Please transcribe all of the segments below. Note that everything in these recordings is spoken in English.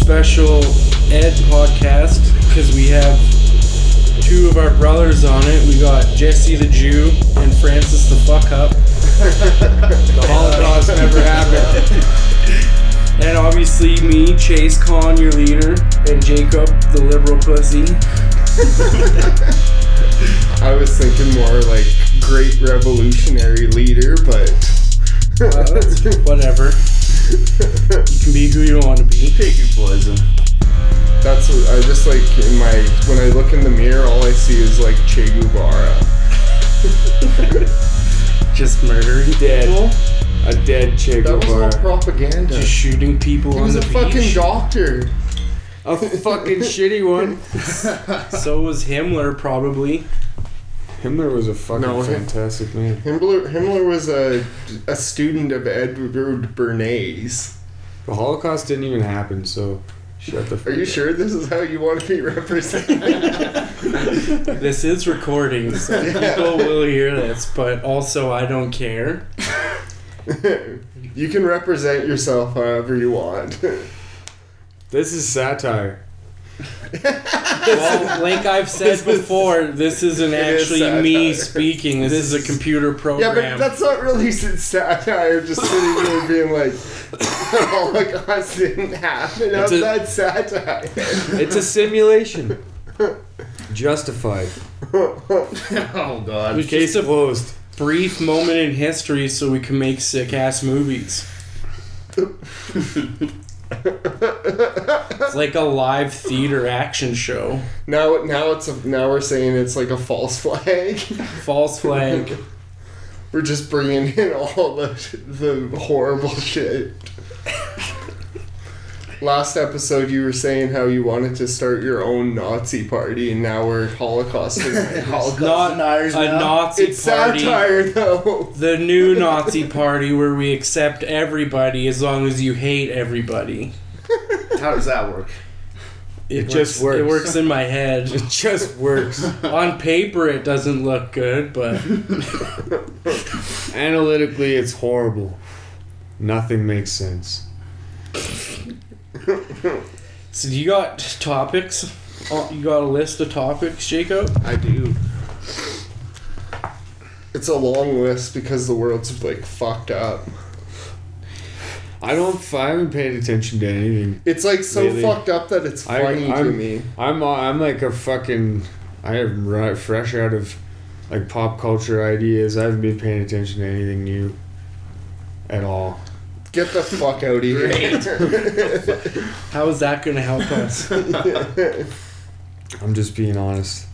special Ed podcast because we have two of our brothers on it. We got Jesse the Jew and Francis the Fuck Up. The Holocaust never happened. And obviously me, Chase Con, your leader, and Jacob, the liberal pussy. I was thinking more like great revolutionary leader, but Uh, whatever. You can be who you want to be. Pick your poison. that's what I just like in my when I look in the mirror, all I see is like Che Guevara. Just murdering Dead. people. A dead Che That was all Guevara. propaganda. Just shooting people he on was the a fucking doctor. A fucking shitty one. So was Himmler probably. Himmler was a fucking No, him- fantastic man. Himmler, Himmler was a, a student of Edward Bernays. The Holocaust didn't even happen, so shut the Are you up. sure this is how you want to be represented? This is recording, so people will hear this, but also I don't care. you can represent yourself however you want. This is satire. Well, like I've said before, this isn't It is actually me speaking. This is a computer program. Yeah, but that's not really s- satire. Just sitting here being like, "Oh my God, didn't happen." How's It's a- that satire? It's a simulation. Justified. Oh god. was Case just a closed. brief moment in history so we can make sick ass movies. It's like a live theater action show. now, now it's a, now we're saying it's like a false flag. False flag. we're just bringing in all the the horrible shit. Last episode, you were saying how you wanted to start your own Nazi party, and now we're Holocaust. deniers. Holocaust Not deniers a now. Nazi it's party. satire, though. The new Nazi party where we accept everybody as long as you hate everybody. How does that work? It, just works. It works. works in my head. It just works. On paper, it doesn't look good, but Analytically, it's horrible. Nothing makes sense. so you got topics? Oh, You got a list of topics, Jacob? I do. It's a long list because the world's like fucked up. I don't. I haven't paid attention to anything. It's like so Lately. fucked up that it's I- funny to I'm- me. I'm. uh, I'm like a fucking. I am right fresh out of like pop culture ideas. I haven't been paying attention to anything new at all. Get the fuck out of here. How is that going to help us? I'm just being honest.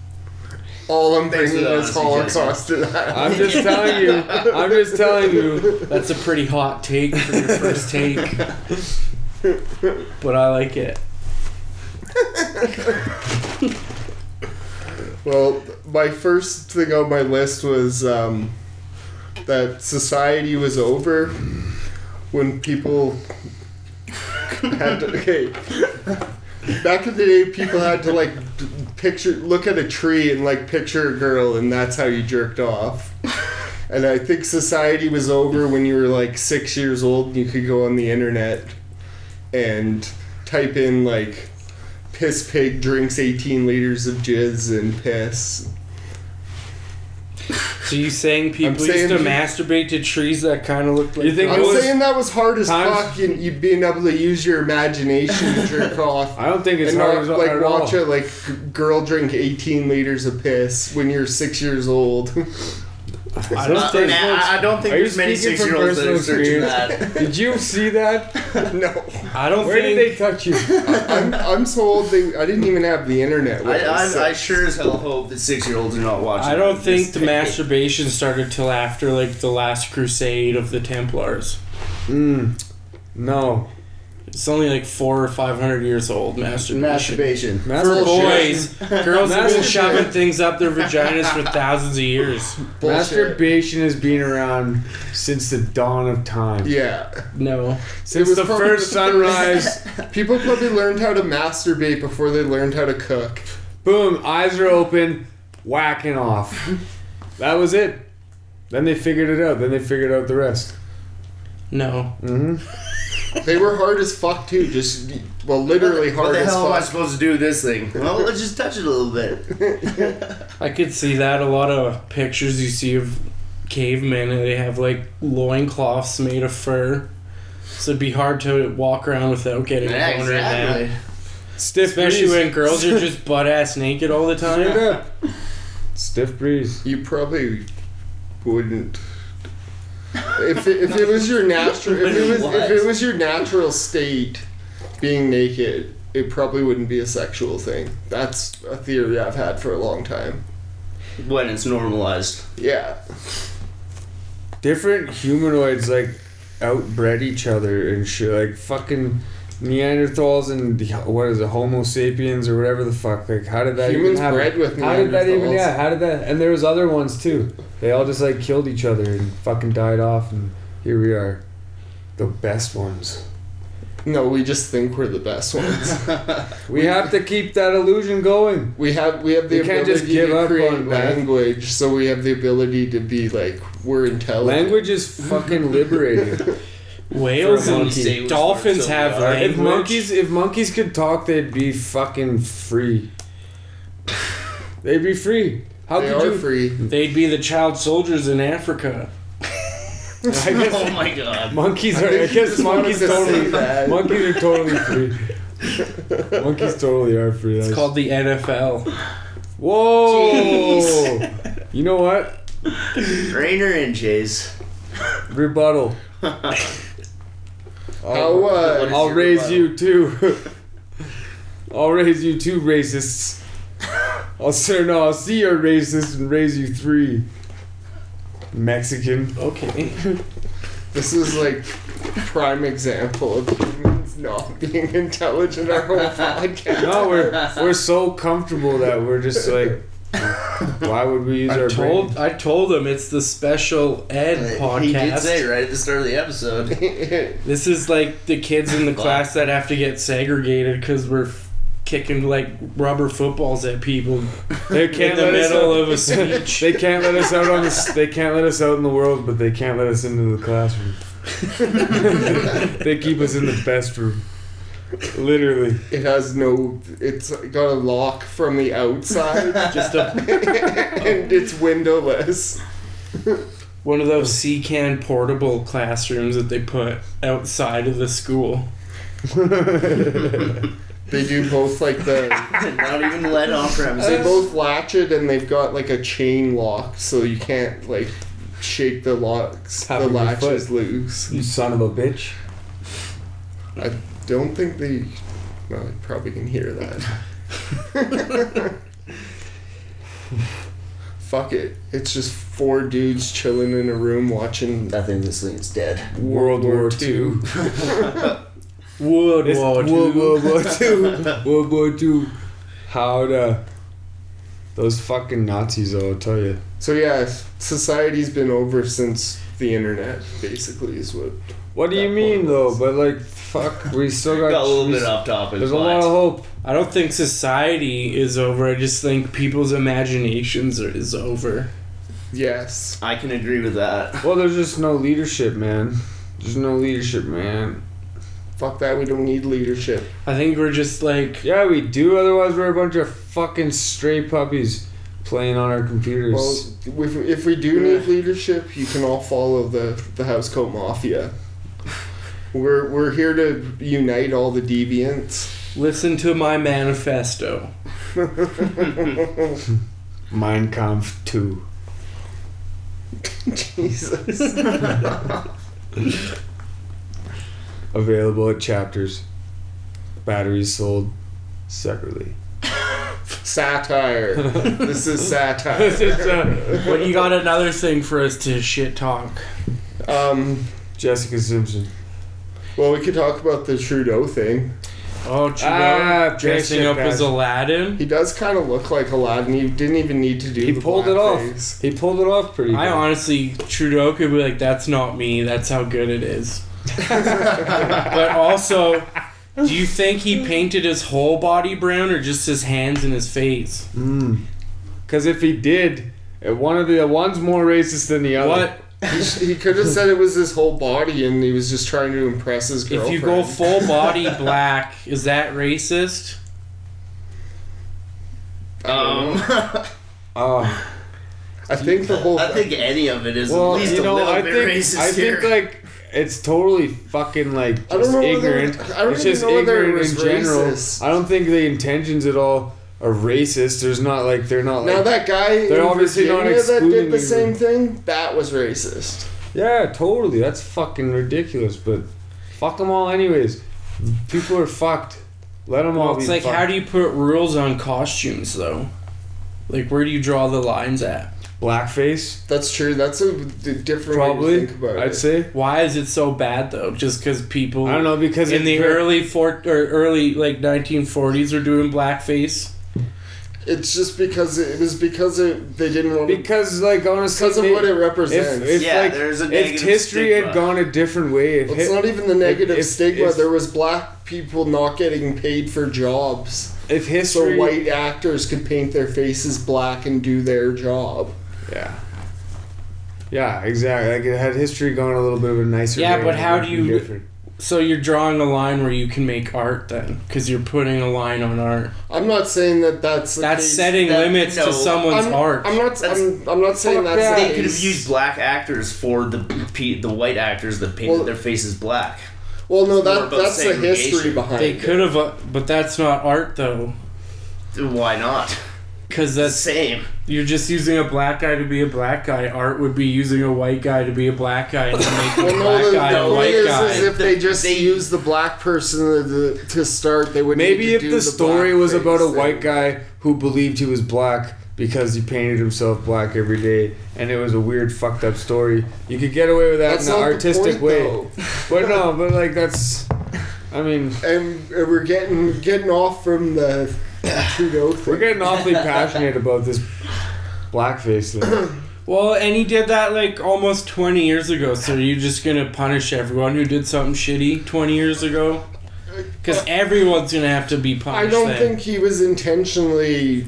All I'm Thanks for bringing is honesty, Holocaust denial. I'm just telling you. I'm just telling you. That's a pretty hot take for your first take. But I like it. Well, my first thing on my list was um, that society was over when people had to. Okay. Back in the day, people had to like picture, look at a tree and like picture a girl, and that's how you jerked off. And I think society was over when you were like six years old and you could go on the internet and type in like piss pig drinks 18 liters of jizz and piss. So you saying people saying used to you- masturbate to trees that kind of looked like You think I'm was- saying that was hard as times- fuck and you being able to use your imagination to jerk off. I don't think it's and hard not as like at watch all. a like g- girl drink 18 liters of piss when you're six years old. I don't think. nah, I, I don't think there's many speaking from six-year-olds that are searching that. Did you see that? no, I don't Where think. did they touch you? I'm, I'm so old. They, I didn't even have the internet. when I, was I, I sure as hell hope that six-year-olds are not watching. I don't think the tape. masturbation started till after like the last crusade of the Templars. Mm, no. It's only like four or five hundred years old. Masturbation. masturbation. For Masturbation- boys, girls have been shoving things up their vaginas for thousands of years. Bullshit. Masturbation has been around since the dawn of time. Yeah. No, Since was the probably first the first- sunrise, People probably learned how to masturbate before they learned how to cook. boom, eyes are open, whacking off. That was it. Then they figured it out. Then they figured out the rest. no. hmm They were hard as fuck too. Just well, literally hard. What hard the as hell am I fuck. supposed to do with this thing? Well, let's just touch it a little bit. I could see that a lot of pictures you see of cavemen and they have like loincloths made of fur. So it'd be hard to walk around without getting Yeah, a boner in exactly. that. Stiff Especially breeze. when girls are just butt ass naked all the time. up. Stiff breeze. You probably wouldn't. If it, if it was your natural if it was if it was your natural state, being naked, it probably wouldn't be a sexual thing. That's a theory I've had for a long time. When it's normalized. Yeah, Different humanoids like outbred each other and shit. Like fucking Neanderthals and the- what is it, Homo sapiens or whatever the fuck. Like how did that humans even happen? bred with How did that even? Neanderthals. Yeah, how did that? And there was other ones too. They all just like killed each other and fucking died off, and here we are, the best ones. No, we just think we're the best ones. We have to keep that illusion going. We have we have the can't ability just give to up create language, so we have the ability to be like we're intelligent. Language is fucking liberating. Whales For and monkey. dolphins have we language. if monkeys, if monkeys could talk, they'd be fucking free. They'd be free. How they could are you? free. They'd be the child soldiers in Africa. I guess oh my god. monkeys are. I I, guess monkeys to totally. that. Monkeys are totally free. monkeys totally are free. It's That's- called the NFL. Whoa! You know what? Rainer and Chase. Rebuttal. How I'll, uh, I'll raise you too. I'll raise you two racists. I'll say no, I'll see you're racist and raise you three. Mexican. Okay. This is like prime example of humans not being intelligent our whole podcast. No, we're we're so comfortable that we're just like why would we use I our told brain? I told him it's the special ed podcast. He did say right at the start of the episode. This is like the kids in the class that have to get segregated because we're f- kicking like rubber footballs at people They can't the let us out. of a speech. They can't let us out on the. They can't let us out in the world, but they can't let us into the classroom. they keep us in the best room. Literally. It has no. It's got a lock from the outside, Just a, and it's windowless. one of those C-can portable classrooms that they put outside of the school. They do both like the. Not even let off They both latch it, and they've got like a chain lock, so you can't like shake the locks. Tap the on your latches foot. loose. You son of a bitch. I don't think they. Well, they probably can hear that. Fuck it. It's just four dudes chilling in a room watching I think this thing's dead. World War Two. World It's War World Two. War War Two. World War Two. How the those fucking Nazis though, I'll tell you. So yeah, society's been over since the internet. Basically, is what. What do you mean though? But like fuck, we still got, Got a little we bit off topic. There's a lot of hope. I don't think society is over. I just think people's imaginations are, is over. Yes. I can agree with that. Well, there's just no leadership, man. There's no leadership, man. Fuck that. We don't need leadership. I think we're just like Yeah, we do. Otherwise, we're a bunch of fucking stray puppies playing on our computers. Well, if, if we do need leadership, you can all follow the the Housecoat Mafia. We're we're here to unite all the deviants. listen to my manifesto. Mein Kampf 2. Jesus. Available at chapters. Batteries sold separately. satire. This is satire. This is, uh, But you got another thing for us to shit talk. Um. Jessica Simpson. Well, we could talk about the Trudeau thing. Oh, Trudeau Ah, dressing up as. Aladdin. He does kind of look like Aladdin. He didn't even need to do. He the pulled it off. blackface. He pulled it off pretty good. I good. honestly, Trudeau could be like, "That's not me. That's how good it is." but also, do you think he painted his whole body brown or just his hands and his face? Because if he did, uh, one of the one's more racist than the other. What He, sh- he could have said it was his whole body and he was just trying to impress his girlfriend. If you go full body black, is that racist? Um, Oh, I think the whole. I think any of it is well, at least you a little I bit think racist I here. think like it's totally fucking like I don't just know whether- ignorant. I don't it's even just know whether it ignorant was in general. racist. I don't think the intentions at all are racist. There's not like they're not Like, now that guy They're in obviously not Virginia that did the you. same thing, that was racist. yeah, totally. That's fucking ridiculous. But fuck them all anyways. People are fucked. Let them all Well, be. it's like, fucked. how do you put rules on costumes, though? Like, where do you draw the lines at? blackface? That's true. That's a d- different way Probably. to think about I'd it. say. Why is it so bad, though? Just because people I don't know because in it- the early four or early like 1940s were doing blackface? It's just because it, it was because it, they didn't want to because like honestly because of they- what it represents. If, if Yeah, like there's a if history stigma. had gone a different way, if Well, it's hi- not even the negative if- stigma. if- there was black people not getting paid for jobs, if history, so history, white actors could paint their faces black and do their job. yeah, yeah, exactly. Like it had history gone a little bit of a nicer. Yeah, way, but how do you- Different. So you're drawing a line where you can make art then, because you're putting a line on art. I'm not saying that that's the That's case. setting that- limits no, to someone's I'm, art. I'm not. That's- I'm, I'm not saying that's that. the they could have case. used black actors for the pe- the white actors that painted Well- their faces black. Well, no, more that about that's the history behind they it. could have, uh, but that's not art though, Why not? Because The that's same. you're just using a black guy to be a black guy. Art would be using a white guy to be a black guy and then making Well, a no, black the, guy the a white is, guy. is if they just They- use the black person to, to start, they would Maybe need to if do the story was blackface about a white guy who believed he was black because he painted himself black every day, and it was a weird, fucked up story, you could get away with that That's in an not the artistic point, way. though. But no, but like that's, I mean, And we're getting getting off from the Trudeau thing. we're getting awfully passionate about this blackface thing. Well, and he did that like almost 20 years ago. So are you just gonna punish everyone who did something shitty 20 years ago? Because everyone's gonna have to be punished. I don't then. think he was intentionally.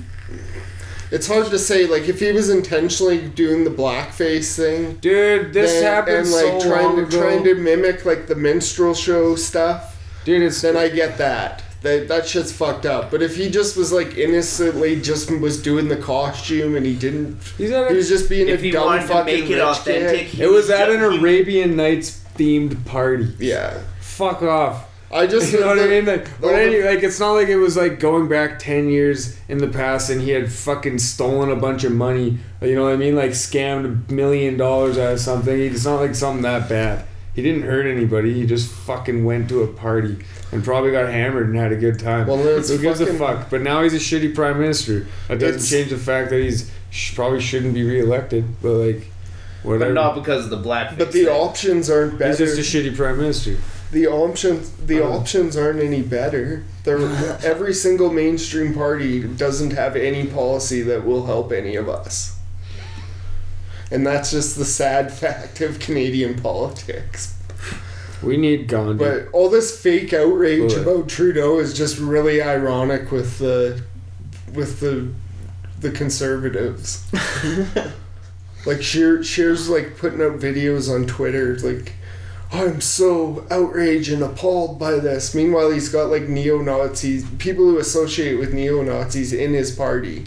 It's hard to say. Like if he was intentionally doing the blackface thing, Dude, this then- happened and like so trying long to ago. trying to mimic like the minstrel show stuff, Dude, it's then I get that. That that shit's fucked up. But if he just was like innocently just was doing the costume and he didn't, he's at he was just being If a he dumb wanted to fucking make it rich authentic, kid. he it was at an Arabian Nights themed party. Yeah, Fuck off. I just You know what I mean? Like, but all the- anyway, like it's not like it was like going back ten years in the past and he had fucking stolen a bunch of money. You know what I mean? Like scammed a million dollars out of something. It's not like something that bad. He didn't hurt anybody. He just fucking went to a party and probably got hammered and had a good time. Well, it's Who gives fucking- a fuck? But now he's a shitty prime minister. That doesn't change the fact that he's sh- probably shouldn't be reelected. But like, whatever. But not because of the blackface. But the thing. options aren't better. he's just a shitty prime minister. the options the Uh. options aren't any better. They're, every single mainstream party doesn't have any policy that will help any of us. And that's just the sad fact of Canadian politics. We need Gandhi. But all this fake outrage about Trudeau is just really ironic with the with the the conservatives. like Scheer Scheer's like putting out videos on Twitter like I'm so outraged and appalled by this. Meanwhile, he's got like neo Nazis, people who associate with neo Nazis in his party,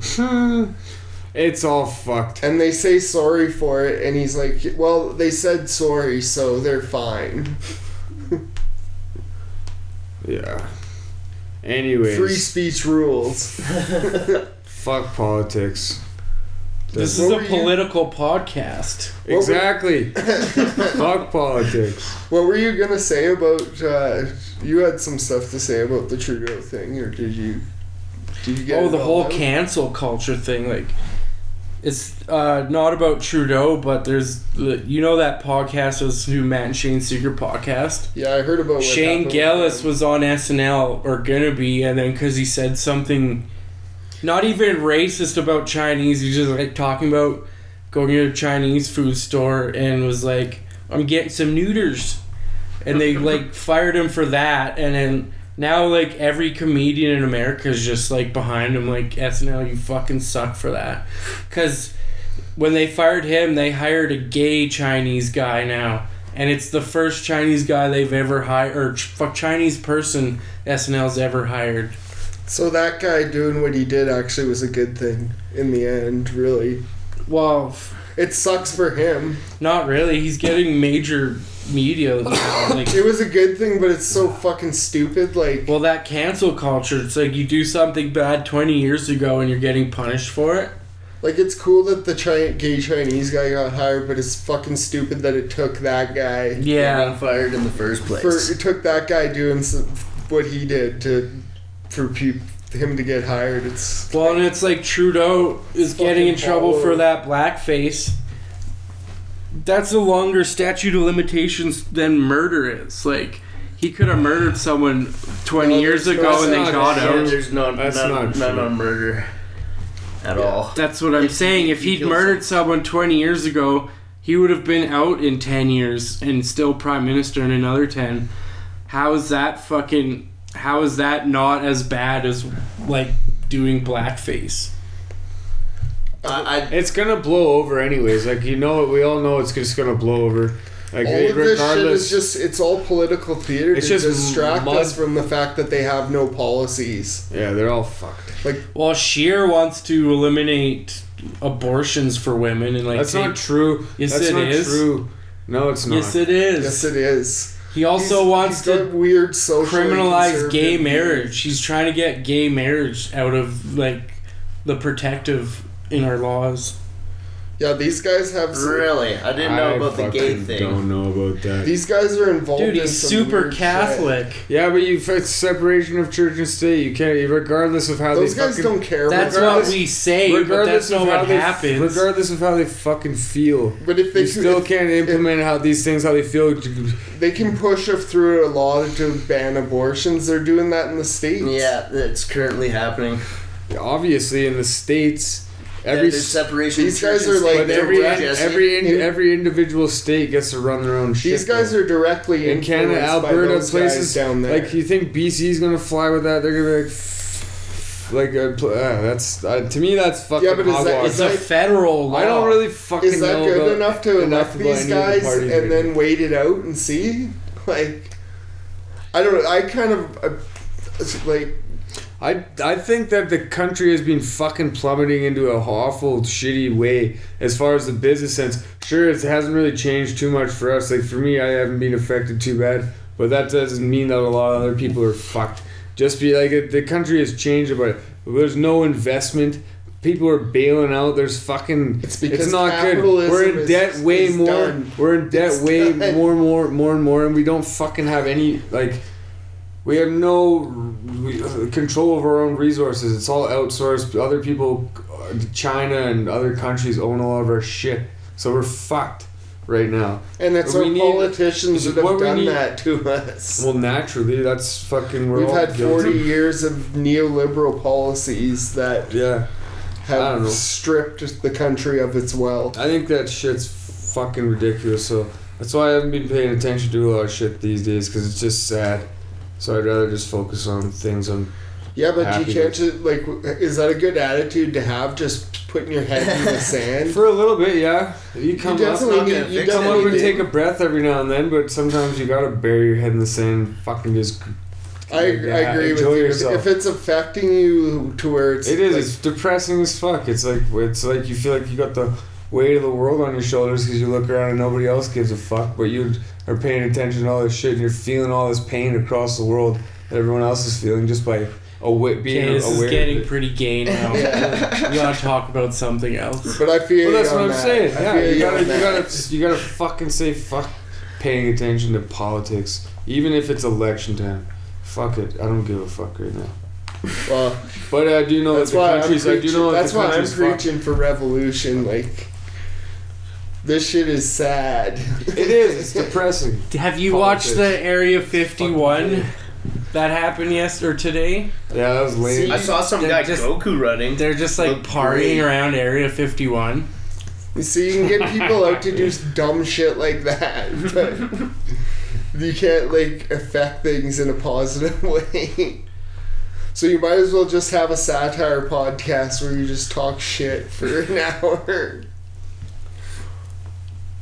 it's all fucked. and they say sorry for it. And he's like, "Well, they said sorry, so they're fine." Yeah. Anyways, Free speech rules. fuck politics. This What is a were you- political podcast. What Exactly. fuck politics. What were you gonna say about? Uh, you had some stuff to say about the Trudeau thing, or did you? Did you get? Oh, the whole out? cancel culture thing. Like, it's uh, not about Trudeau, but there's you know that podcast was who Matt and Shane Secret podcast. Yeah, I heard about. Shane Gillis was on SNL or gonna be, and then because he said something, not even racist about Chinese, he's just like talking about going to a Chinese food store and was like, "I'm getting some neuters," and they like fired him for that, and then. Now, like every comedian in America is just like behind him, like SNL, you fucking suck for that, because when they fired him, they hired a gay Chinese guy now. And it's the first Chinese guy they've ever hired, or ch- fuck Chinese person SNL's ever hired. So that guy doing what he did actually was a good thing in the end, really. Well, It sucks for him. not really. He's getting major media. now. Like, It was a good thing, but it's so fucking stupid. Like, well, that cancel culture. It's like you do something bad twenty years ago and you're getting punished for it. like it's cool that the Chi- gay Chinese guy got hired, but it's fucking stupid that it took that guy. Getting Yeah. fired in the first place. For it took that guy doing some, what he did to for peop him to get hired. It's Well, and it's like Trudeau is getting in trouble for that blackface. That's a longer statute of limitations than murder is. Like, he could have murdered someone 20 No, years ago and they that's got not out. there's none, That's none, not none true. on murder at all. That's what I'm If saying. he- If if he he'd kills murdered someone 20 years ago, he would have been out in 10 years and still prime minister in another 10. How is that fucking. How is that not as bad as, like, doing blackface? I, I, It's gonna blow over anyways. Like you know, we all know it's just gonna blow over. Like all of this shit regardless, is just it's all political theater It's to just distract mud. us from the fact that they have no policies. yeah, they're all fucked. Like, well, Scheer wants to eliminate abortions for women and like That's take- not true. Yes, That's it not is. true. No, it's not. Yes, it is. Yes, it is. he also He's- wants he's to weird social criminalize gay marriage. He's trying to get gay marriage out of like the protective in our laws. Yeah, these guys have. Some, really, I didn't know I about the gay fucking thing. Don't know about that. These guys are involved. Dude, in he's some super weird shit. Catholic. Yeah, but you it's separation of church and state. You can't, regardless of how Those they guys fucking, don't care. That's what regardless- we say, but that's not of how what they, happens. regardless of how they fucking feel. But if they You still if can't implement how these things how they feel. they can push if through a law to ban abortions, they're doing that in the states. Yeah, it's currently happening. Obviously, in the states, Every every there's separation. these guys are like- but every every in, in- every individual state gets to run their own shit. These guys though. are directly in Canada, influenced by Alberta, those places guys down there. Like you think BC's gonna fly with that? They're gonna be like, f- like uh, uh, that's uh, to me that's fucking Yeah, but is that- hogwash. it's a federal law. I don't really fucking is that know good about enough to enough elect these any of the guys and right then wait it out and see? Like, I don't know. I kind of uh, like I I think that the country has been fucking plummeting into a awful shitty way as far as the business sense. Sure, it hasn't really changed too much for us. Like for me, I haven't been affected too bad, but that doesn't mean that a lot of other people are fucked. Just be like it, the country has changed, but there's no investment. People are bailing out. There's fucking. It's because it's not good. We're in is- debt way more. done. We're in debt It's way done. more, more, more and more, and we don't fucking have any like. We have no we, control of our own resources. It's all outsourced. Other people, China and other countries own a lot of our shit. So we're fucked right now. and it's We our need- politicians that have done need- that to us. Well, naturally, that's fucking. We're We've all had guilty. forty years of neoliberal policies that Yeah, I don't know. have stripped the country of its wealth. I think that shit's fucking ridiculous. So that's why I haven't been paying attention to a lot of shit these days because it's just sad. So I'd rather just focus on things on. Yeah, but Happy you can't just like. Is that a good attitude to have? Just putting your head in the sand. For a little bit, yeah. You come you up. need. You come up and take a breath every now and then, but sometimes you gotta bury your head in the sand fucking just. I, I agree with you. yourself. If it's affecting you to where it's It is. like, it's depressing as fuck. It's like it's like you feel like you got the weight of the world on your shoulders because you look around and nobody else gives a fuck, but you are paying attention to all this shit and you're feeling all this pain across the world that everyone else is feeling just by awa- being Okay, this aware. is of getting it. pretty gay now. we gotta talk about something else. But I feel. Well, that's what I'm that. saying. I Yeah, you you gotta, you gotta, you gotta fucking say fuck paying attention to politics, even if it's election time. Fuck it, I don't give a fuck right now. Well, But I do know that's that the why I'm country's. I do know that That's the why I'm country's fucked. preaching for revolution. Like, this shit is sad. It is. It's depressing. Have you Politics. watched the Area 51 that happened yesterday or today? Yeah, that was lame. See, I saw some They're guy just- Goku running. They're just like Looked partying great. around Area 51. You see, you can get people out to do dumb shit like that, but you can't like affect things in a positive way. So you might as well just have a satire podcast where you just talk shit for an hour.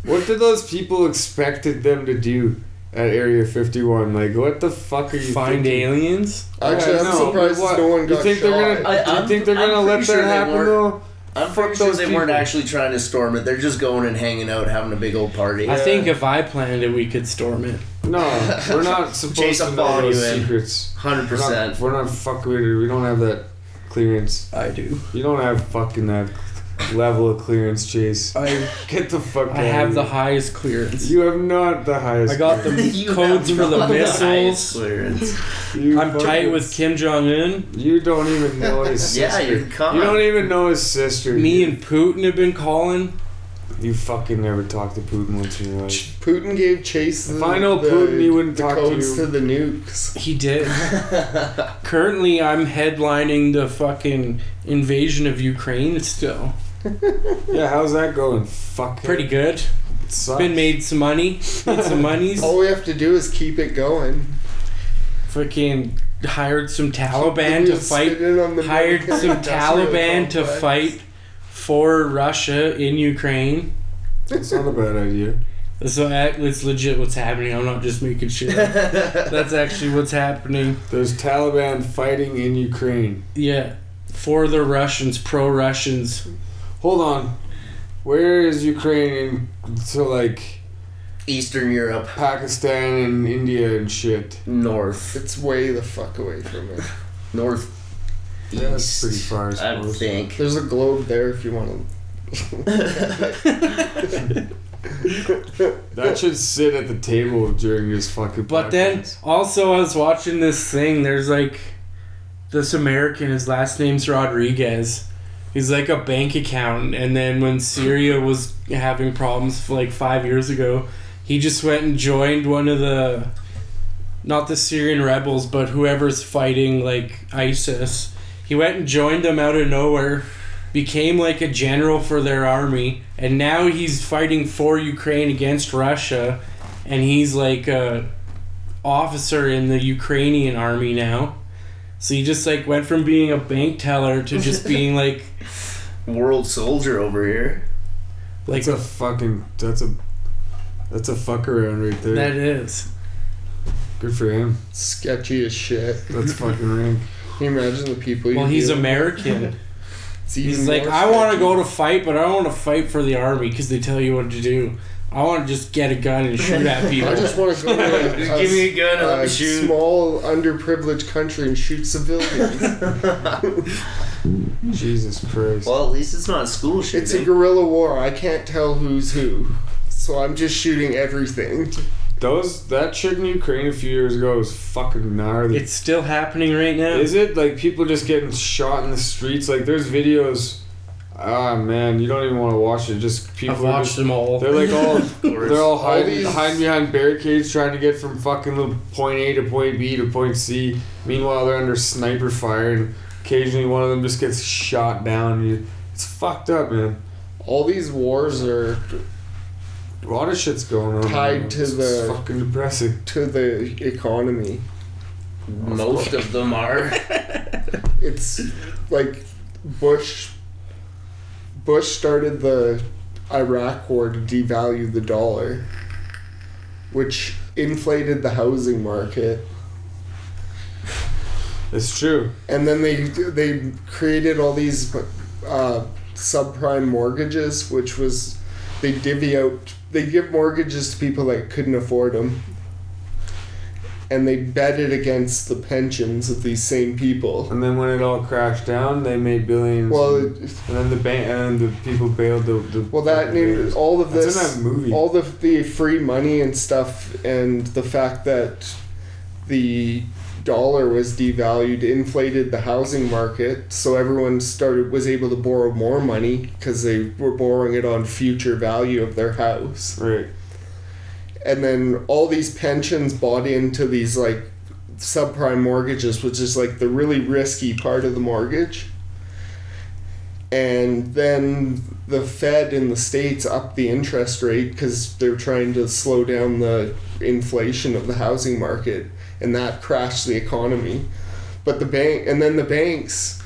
What did those people expected them to do at Area 51? Like, what the fuck are you Find thinking? aliens. Actually, Yeah, I'm no, surprised what? no one You got think they're shot. gonna? I- do you I'm- think they're gonna let pretty sure that happen weren't- though? I'm Fuck pretty sure those they weren't actually trying to storm it. They're just going and hanging out, having a big old party. I think if I planned it, we could storm it. No, we're not supposed Chase, to I'm know those secrets. Hundred We're not, percent. we're not fucking with it. We don't have that clearance. I do. You don't have fucking that level of clearance, Chase. I Get the fuck. I out have of the highest clearance. You have not the highest. I got the codes for the not highest missiles. clearance. You I'm tight with Kim Jong Un. You don't even know his sister. Yeah, you're calm. You don't even know his sister. Me and Putin have been calling. You fucking never talked to Putin once in your life. Putin gave Chase the, If I know the, Putin, he wouldn't talk to you. to the nukes. He did. Currently, I'm headlining the fucking invasion of Ukraine. Still Yeah, how's that going? Fuck. pretty good. Sucks. Been made some money. Made some monies. All we have to do is keep it going. Fucking hired some Taliban to fight. on the Hired some Taliban to fight for Russia in Ukraine. That's not a bad idea. So uh, that- it's legit what's happening. I'm not just making shit up. That's actually what's happening. There's Taliban fighting in Ukraine. Yeah. For the Russians, pro Russians. Hold on. Where is Ukraine in, to like Eastern Europe, Pakistan and India and shit? north, It's way the fuck away from it. north. Yeah, that's pretty far, I I suppose. think. There's a globe there if you want to. That should sit at the table during this fucking. But then also I was watching this thing. There's like this American. His last name's Rodriguez. He's like a bank account. And then when Syria was having problems like five years ago, he just went and joined one of the not the Syrian rebels, but whoever's fighting like ISIS. He went and joined them out of nowhere, became like a general for their army, and now he's fighting for Ukraine against Russia, and he's like a officer in the Ukrainian army now. So he just like went from being a bank teller to just being like World soldier over here. like That's a fucking. That's a. That's a fuck around right there. that is. Good for him. sketchy as shit. That's fucking rank. Can you imagine the people? You Well, he's deal? American. It's He's like, I want to go to fight, but I don't want to fight for the army because they tell you what to do. I want to just get a gun and shoot at people. I just want to go to a, Just give me a gun and let me shoot. small, underprivileged country and shoot civilians. Jesus Christ. Well, at least it's not a school shooting. it's a guerrilla war. I can't tell who's who, so I'm just shooting everything. Those that shit in Ukraine a few years ago was fucking gnarly. it's still happening right now. Is it like people just getting shot in the streets? Like there's videos. Ah man, you don't even want to watch it. Just people. I've watched just, them all. They're like all they're all hiding, these- hiding behind barricades, trying to get from fucking little point A to point B to point C. Meanwhile, they're under sniper fire, and occasionally one of them just gets shot down. You, it's fucked up, man. All these wars are A lot of shit's going on. Tied man. to It's the- fucking depressing. to the economy. Most of them are. It's like Bush. Bush started the Iraq war to devalue the dollar, which inflated the housing market. It's true. and then they they created all these uh, subprime mortgages, which was they divvy out they give mortgages to people that couldn't afford them, and they bet it against the pensions of these same people. And then when it all crashed down, they made billions. Well, and, it, and then the bank and then the people bailed the. the well that the- all of That's this in that movie. all the the free money and stuff, and the fact that the dollar was devalued inflated the housing market so everyone started was able to borrow more money because they were borrowing it on future value of their house Right. And then all these pensions bought into these like subprime mortgages which is like the really risky part of the mortgage. And then the fed in the states upped the interest rate because they're trying to slow down the inflation of the housing market and that crashed the economy. But the bank and then the banks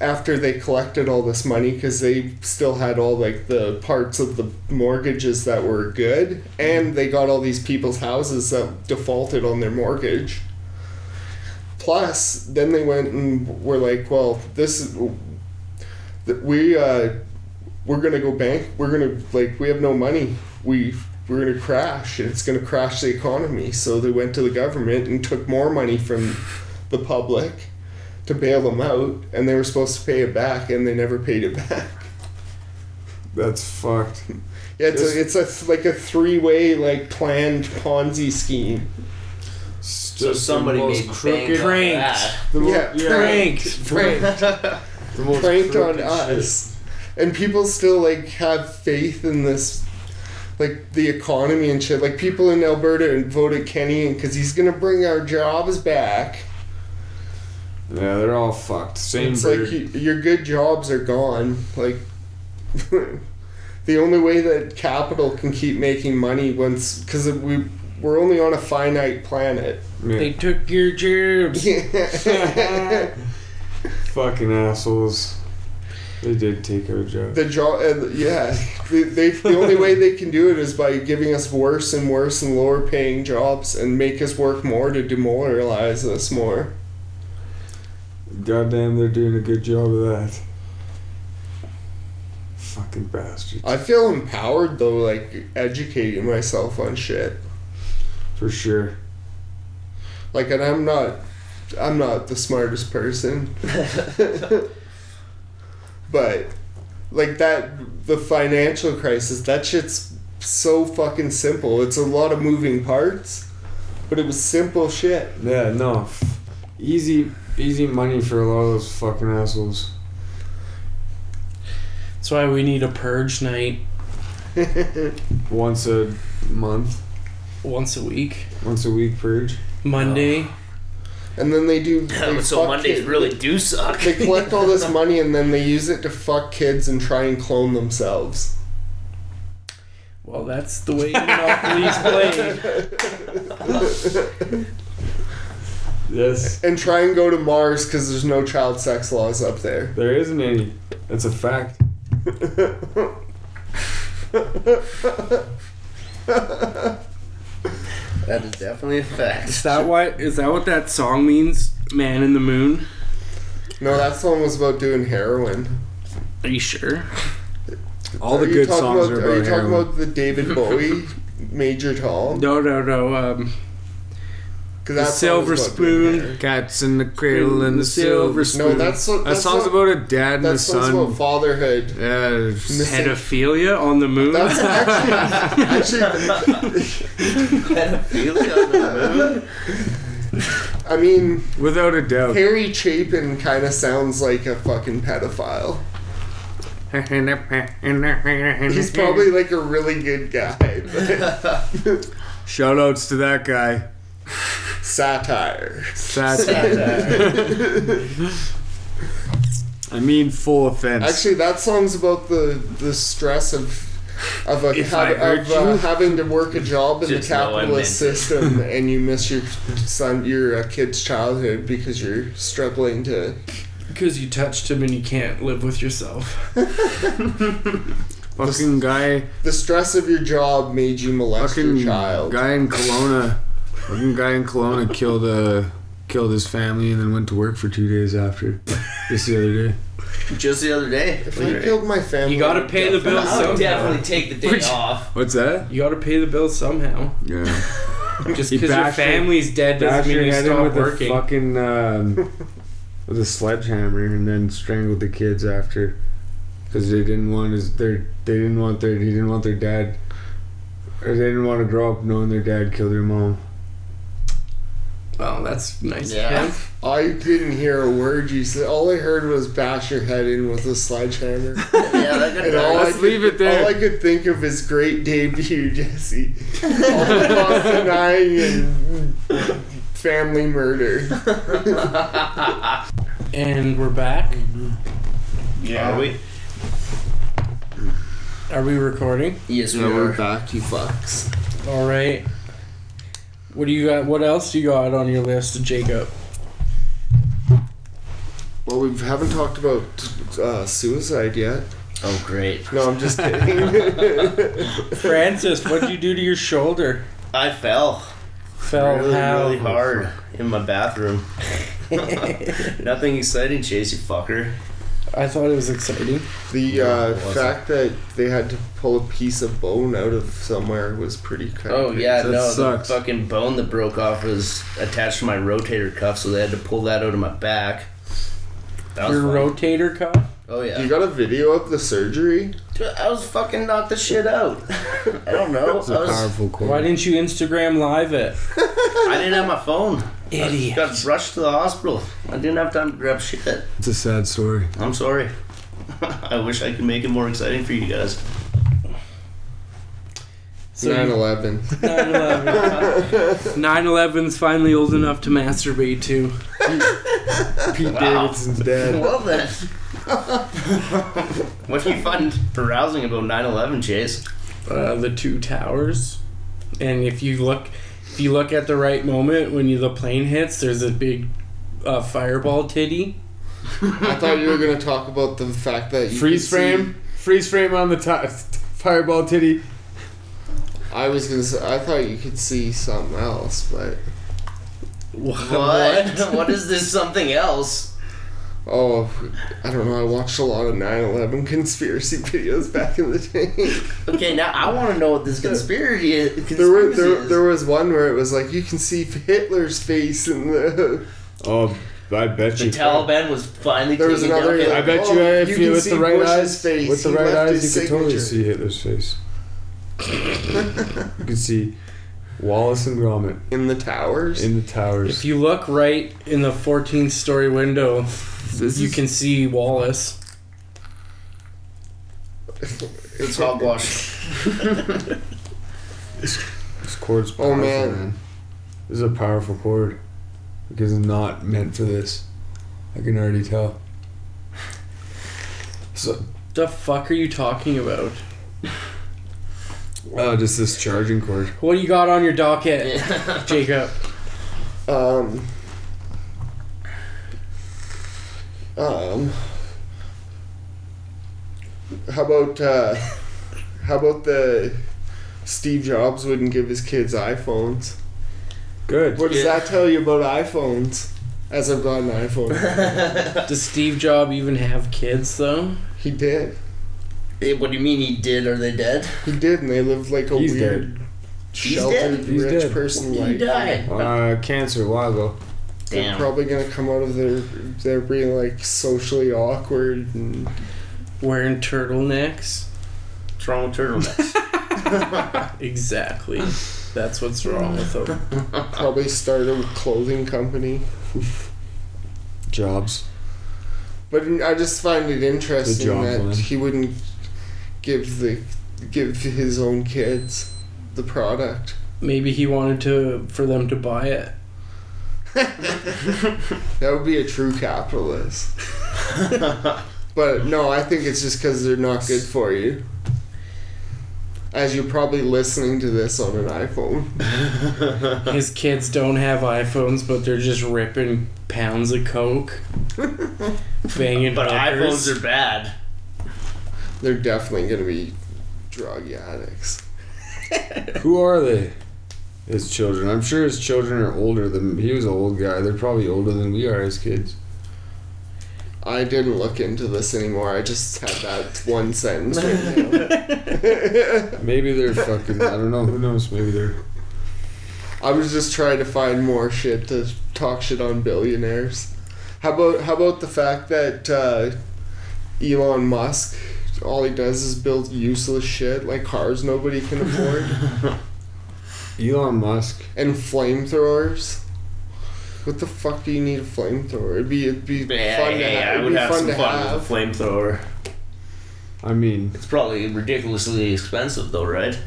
after they collected all this money because they still had all like the parts of the mortgages that were good and they got all these people's houses that defaulted on their mortgage. Plus then they went and were like well this is we uh we're gonna go bank we're gonna like we have no money. We we're gonna crash and it's gonna crash the economy. So they went to the government and took more money from the public to bail them out and they were supposed to pay it back and they never paid it back That's fucked. yeah it's a, it's a like a three-way like planned ponzi scheme So somebody made bank Pranked. that. The mo- yeah, Pranked. pranked the most pranked on crooked us and people still like have faith in this like the economy and shit like people in alberta and voted Kenney in because he's gonna bring our jobs back shit. Yeah, they're all fucked. Same it's bird. like you, your good jobs are gone like the only way that capital can keep making money once because we we're only on a finite planet Yeah. They took your jobs. Fucking assholes. They did take our job. the job uh, yeah they, they, the only way they can do it is by giving us worse and worse and lower paying jobs and make us work more to demoralize us more Goddamn, they're doing a good job of that. Fucking bastards. i feel empowered though like educating myself on shit For sure. like and i'm not i'm not the smartest person but like that the financial crisis that shit's so fucking simple it's a lot of moving parts but it was simple shit Yeah, no. Easy, easy money for a lot of those fucking assholes. That's why we need a purge night Once a month, once a week. once a week purge. Monday. and then they do they so Mondays kid- really do suck. they collect all this money and then they use it to fuck kids and try and clone themselves Well, that's the way Monopoly's played. Yes. and try and go to mars because there's no child sex laws up there There isn't any. That's a fact. That is definitely a fact. Is that why? Is that what that song means? Man in the Moon. no that song was about doing heroin Are you sure? All the Are you good talking songs about, are Are you about talking about the David Bowie Major Tom? No, no, no. Um, Because The Silver Spoon. Cats in the cradle and the Silver silver spoon. No, that's what- that song's what- about a dad and a That song's about fatherhood. Yeah, it's- Missing- pedophilia on the moon. That's actually actually. Pedophilia on the moon. I mean, without a doubt. Harry Chapin kind of sounds like a fucking pedophile. He's probably like a really good guy. but- Shoutouts to that guy. Satire. Satire. I mean, full offense. Actually, that song's about the the stress of of, a, If ha- of uh, having to work a job in the capitalist meant system and you miss your son, your uh, kid's childhood because you're struggling to. Because you touched him and you can't live with yourself. fucking guy, The stress of your job made you molest your child. guy in Kelowna, fucking guy in Kelowna killed uh killed his family and then went to work for two days after. Just the other day. Just the other day. If I killed my family, You gotta pay the definitely- bills I would definitely take the day Which- off. What's that? You got to pay the bills somehow. Yeah. Just He because your bashed your- family's dead doesn't Bashed mean your you head in stop with working. a fucking um, with a sledgehammer and then strangled the kids after because they didn't want his their they didn't want their he didn't want their dad or they didn't want to grow up knowing their dad killed their mom. Well, that's nice Yeah. of him. I didn't hear a word you said. All I heard was bash your head in with a sledgehammer. Yeah, that could And all I Let's could, leave it there. All I could think of is great debut, Jesse. All about denying and family murder. And we're back. Mm-hmm. Are we? Are we recording? Yes, we Yeah, are. we're back, you fucks. All right. What do you got? What else do you got on your list, Jacob? Well, we haven't talked about uh, suicide yet. Oh, great. No, I'm just kidding. Francis, what'd you do to your shoulder? I fell Fell really, how? really hard in my bathroom. Nothing exciting, Chase, you fucker. I thought it was exciting. the uh, wasn't. fact that they had to pull a piece of bone out of somewhere was pretty kind Oh of yeah, That no, sucks. the fucking bone that broke off was attached to my rotator cuff, so they had to pull that out of my back. That was Your fun. rotator cuff? Oh yeah. You got a video of the surgery? Dude, I was fucking knocked the shit out. I don't know. It's I, a was, powerful quote. Why didn't you Instagram live it? I didn't have my phone. Idiot. Got rushed to the hospital. I didn't have time to grab shit. It's a sad story. I'm sorry. I wish I could make it more exciting for you guys. So 9 you- 11. 9/11. 9/11's finally old enough to masturbate to. Pete Wow. Davidson's I dad. love that. what do you find arousing about 9/11, Chase? Uh, the two towers, and if you look, if you look at the right moment when you the plane hits, there's a big uh, fireball titty. I thought you were going to talk about the fact that you Freeze could see- frame. Freeze frame on the top. Fireball titty. I was going to say, I thought you could see something else, but. What? what is this something else? Oh, I don't know. I watched a lot of 9 11 conspiracy videos back in the day. Okay, now I want to know what this conspiracy is. There, were, there, is. there was one where it was like you can see Hitler's face in the. Oh, I bet the you. Taliban was finally There was taking another- down I bet Oh, you, if you you, with the right Bush's eyes, face. with the He right eyes, you his could totally see Hitler's face. you could see Wallace and Gromit In the towers. in the towers. If you look right in the 14th story window, This you is- can see Wallace. It's hogwash. This chord's Oh, powerful, man. man. This is a powerful chord. Because it's not meant for this. I can already tell. So, The fuck are you talking about? oh, just this charging cord. What do you got on your docket, Jacob? Um. Um. How about uh, how about the Steve Jobs wouldn't give his kids iPhones? Good. What does Yeah. that tell you about iPhones? As I've got an iPhone, Does Steve Jobs even have kids though? he did. Eh, what do you mean he did? Are they dead? He did, and they lived like a He's weird, He's sheltered, dead? He's rich dead. person He life. died. Uh, cancer a while ago. They're Damn. probably gonna come out of their they're being like socially awkward and Wearing turtlenecks? What's wrong with turtlenecks? Exactly. That's what's wrong with them. probably start a clothing company. Jobs. But I just find it interesting job that plan. he wouldn't give the give his own kids the product. Maybe he wanted to for them to buy it. That would be a true capitalist. But no, I think it's just because they're not good for you. As you're probably listening to this on an iPhone. His kids don't have iPhones, but they're just ripping pounds of coke, banging but hookers. iPhones are bad. They're definitely gonna be drug addicts. Who are they? His children. I'm sure his children are older than he was an old guy. They're probably older than we are as kids. I didn't look into this anymore. I just had that one sentence right now. Maybe they're fucking. I don't know. Who knows? Maybe they're. I was just trying to find more shit to talk shit on billionaires. How about how about the fact that uh, Elon Musk, all he does is build useless shit like cars nobody can afford Elon Musk. and flamethrowers. What the fuck do you need a flamethrower? It'd be it'd be Yeah, fun to yeah, yeah, have. I It'd would be have fun some to fun have. with a flamethrower. I mean, It's probably ridiculously expensive, though, right?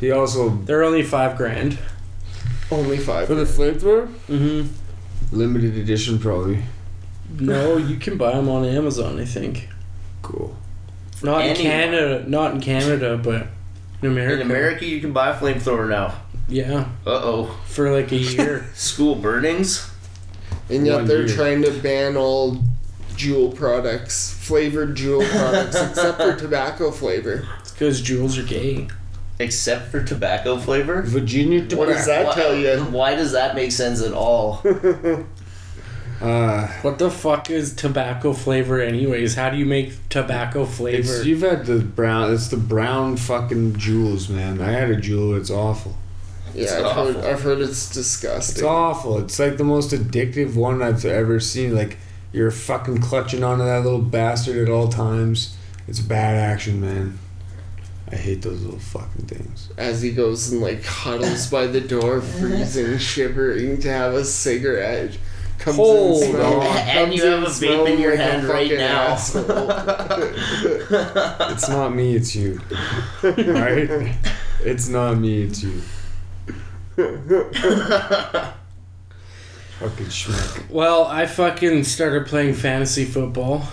he also They're only five grand. Only five. for the flamethrower Mm-hmm. limited edition probably. No, you can buy them on Amazon. I think. Cool. Not in. Canada. Not in Canada, but in America. In America, you can buy a flamethrower now. Yeah, Uh oh. for like a year. School burnings? And yet One they're year. trying to ban all Juul products, flavored Juul products, except for tobacco flavor. It's because Juuls are gay. Except for tobacco flavor. Virginia tobacco. What does that Why- tell you? Why does that make sense at all? Uh, What the fuck is tobacco flavor, anyways? How do you make tobacco flavor? it's, you've had the brown. It's the brown fucking Juuls, man. I had a Juul. It's awful. Yeah, It's I've heard. I've heard it's disgusting. It's awful. It's like the most addictive one I've ever seen. Like you're fucking clutching onto that little bastard at all times. It's bad action, man. I hate those little fucking things. As he goes and like huddles by the door, freezing, shivering to have a cigarette. Comes Hold in smell- on. And you have a in vape in your smelling hand right fucking now. asshole. It's not me, it's you. Right? It's not me, it's you. Fucking schmuck. well, I fucking started playing fantasy football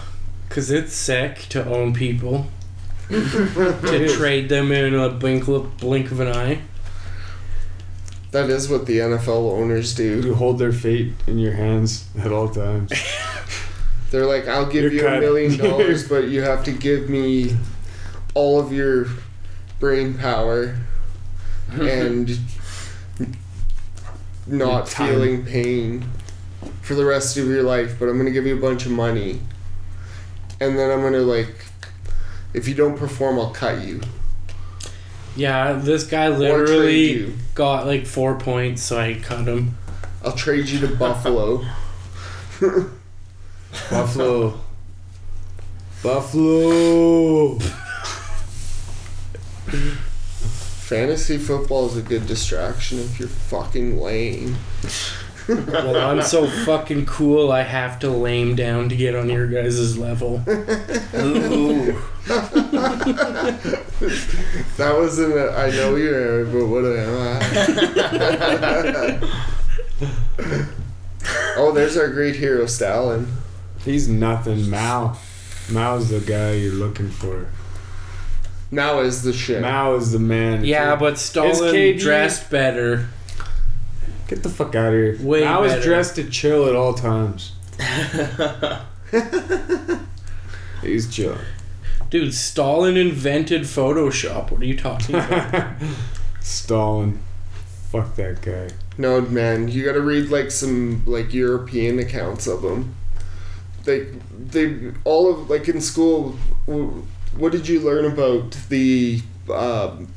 because it's sick to own people, to trade them in a blink, blink of an eye. That is what the NFL owners do. You hold their fate in your hands at all times. They're like, I'll give You're you cut. a million dollars, but you have to give me all of your brain power and not feeling pain for the rest of your life. But I'm gonna give you a bunch of money, and then I'm gonna like, if you don't perform, I'll cut you. Yeah, this guy literally got like four points, so I cut him. I'll trade you to Buffalo. Buffalo. Buffalo. Fantasy football is a good distraction if you're fucking lame. Well, I'm so fucking cool, I have to lame down to get on your guys' level. Ooh. That wasn't a, I know you're, but what am I? oh, there's our great hero, Stalin. He's nothing. Mao. Mao's the guy you're looking for. Now is the shit. Mao is the man. Yeah, but Is Stalin KD dressed better. Get the fuck out of here. Way Mao is better. dressed to chill at all times. He's chill. Dude, Stalin invented Photoshop. What are you talking about? Stalin. Fuck that guy. No, man, you gotta read like some like European accounts of them. They, they all of like in school. What did you learn about the, um,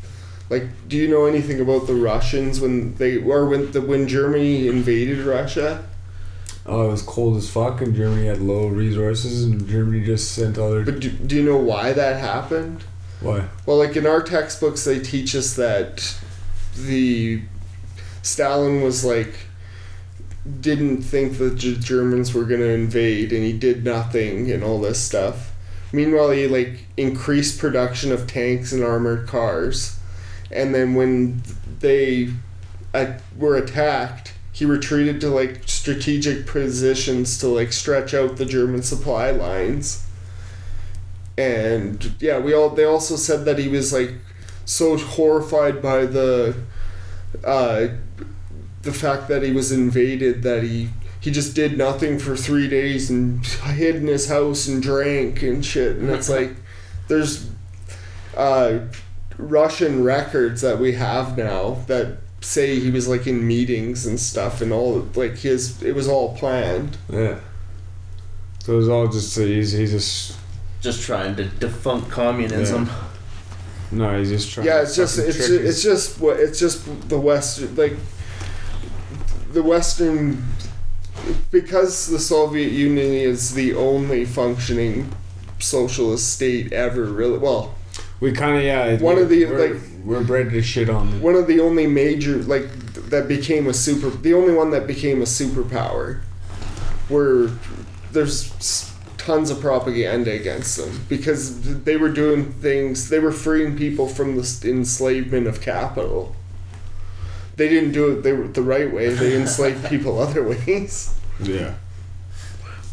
like? Do you know anything about the Russians when they or when the when Germany invaded Russia? Oh, it was cold as fuck, and Germany had low resources, and Germany just sent all their. But do, do you know why that happened? Why? Well, like in our textbooks, they teach us that the Stalin was like didn't think the G- Germans were gonna invade, and he did nothing and all this stuff. Meanwhile, he like increased production of tanks and armored cars, and then when they uh, were attacked, he retreated to like strategic positions to like stretch out the German supply lines and yeah, we all they also said that he was like so horrified by the uh, the fact that he was invaded that he he just did nothing for three days and hid in his house and drank and shit. And it's like there's uh, Russian records that we have now that say he was like in meetings and stuff and all like his it was all planned. Yeah. So it was all just he's he's just Just trying to defunct communism. no he's just trying. yeah to it's just it's just, it's just what it's just the western like the western because the soviet union is the only functioning socialist state ever really well we kind of yeah. One of the, we're, like- we're bred to shit on them. one of the only major like that became a super the only one that became a superpower where there's tons of propaganda against them because they were doing things they were freeing people from the enslavement of capital they didn't do it they were the right way they enslaved people other ways Yeah.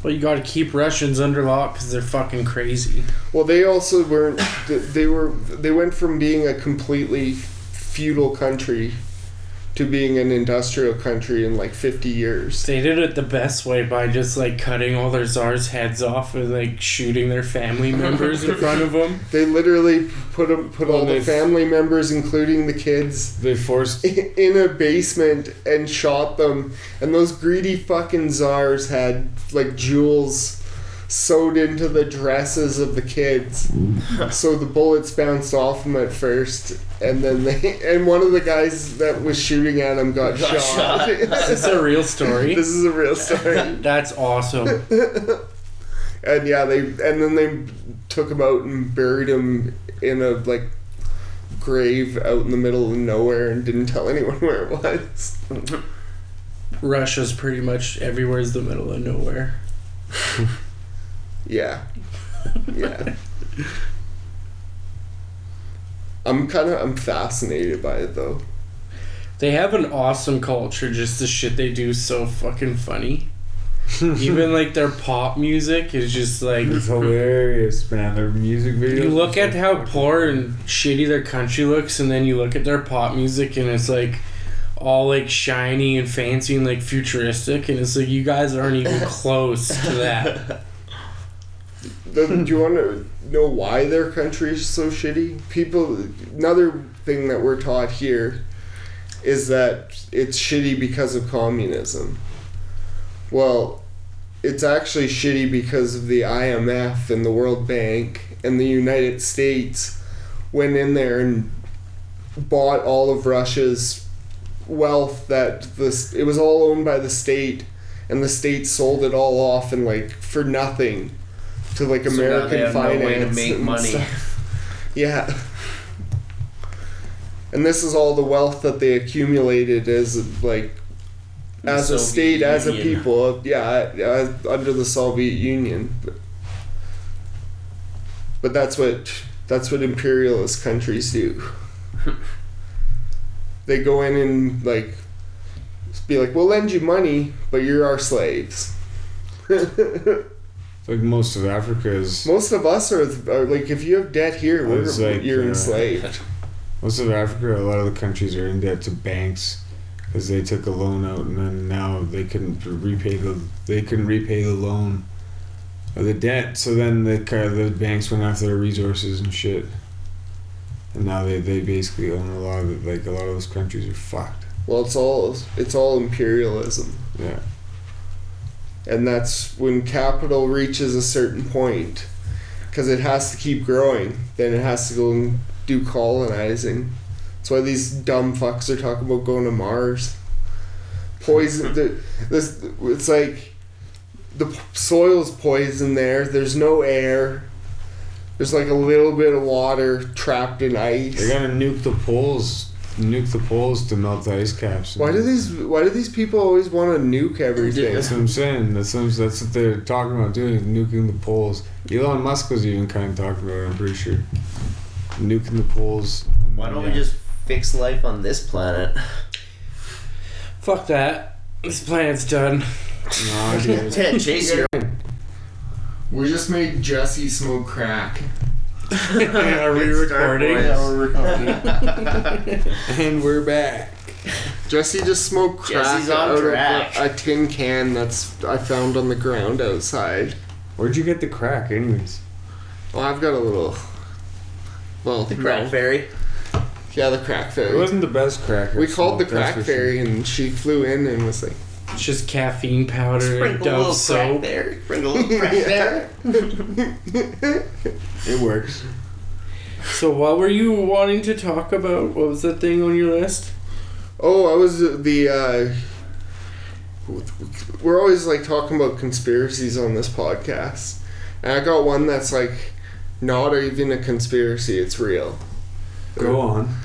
But you gotta keep Russians under lock because they're fucking crazy. well they also weren't they were they went from being a completely feudal country to being an industrial country in like 50 years. They did it the best way by just like cutting all their czars' heads off and like shooting their family members in front of them. They literally put 'em- put all the family members, including the kids, They forced. in a basement and shot them. And those greedy fucking czars had like jewels sewed into the dresses of the kids. Mm. so the bullets bounced off them at first, and then they and one of the guys that was shooting at him got, Got shot. shot. Is a real story? this is a real story. That's awesome. and yeah, they and then they took him out and buried him in a like grave out in the middle of nowhere and didn't tell anyone where it was. Russia's pretty much everywhere's the middle of nowhere. Yeah. Yeah. I'm kind of I'm fascinated by it though. They have an awesome culture. Just the shit they do is so fucking funny. Even like their pop music is just like It's hilarious, man. Their music videos. you look at so how fucking- poor and shitty their country looks, and then you look at their pop music, and it's like all like shiny and fancy and like futuristic, and it's like you guys aren't even close to that. The, do you want to know why their country is so shitty? People, another thing that we're taught here is that it's shitty because of communism. Well, it's actually shitty because of the IMF and the World Bank and the United States went in there and bought all of Russia's wealth that this it was all owned by the state and the state sold it all off and like for nothing to like So American no finance make and money. stuff. Yeah. And this is all the wealth that they accumulated as like The as a Soviet state, as a people, yeah, as, under the Soviet Union. But, but that's what that's what imperialist countries do. they go in and like be like, "We'll lend you money, but you're our slaves." Like most of Africa is. Most of us are, are like, if you have debt here, we're, like, you're uh, enslaved. Most of Africa, a lot of the countries are in debt to banks because they took a loan out and then now they couldn't repay the they couldn't repay the loan or the debt. So then the kind of the banks went after their resources and shit. And now they, they basically own a lot of it. Like a lot of those countries are fucked. Well, it's all it's all imperialism. Yeah. And that's when capital reaches a certain point because it has to keep growing then it has to go and do colonizing. That's why these dumb fucks are talking about going to mars. Poison this it's like the soil's poison there there's no air. There's like a little bit of water trapped in ice. They're gonna nuke the poles, nuke the poles to melt the ice caps. why do these why do these people always want to nuke everything That's what I'm saying. That's what, that's what they're talking about doing, is nuking the poles. Elon Musk was even kind of talking about it, I'm pretty sure. Nuking the poles. Why don't we just fix life on this planet? Fuck that. This planet's done. No, dude. Yeah, Chase, you're we just made jesse smoke crack Are we recording? Yeah, we're recording. and we're back. Jesse just smoked crack out track. of a, a tin can that's I found on the ground outside. Where'd you get the crack, anyways? Well, I've got a little. Well, the no. crack fairy. Yeah, the crack fairy. It wasn't the best crack. We called the crack for sure. fairy, and she flew in and was like, It's just caffeine powder and Sprinkle a Dove little crack there. Sprinkle a little crack there. It works. So what were you wanting to talk about? What was that thing on your list? "Oh, I was uh, the." Uh, we're always like talking about conspiracies on this podcast, and I got one that's like not even a conspiracy; it's real. Go on.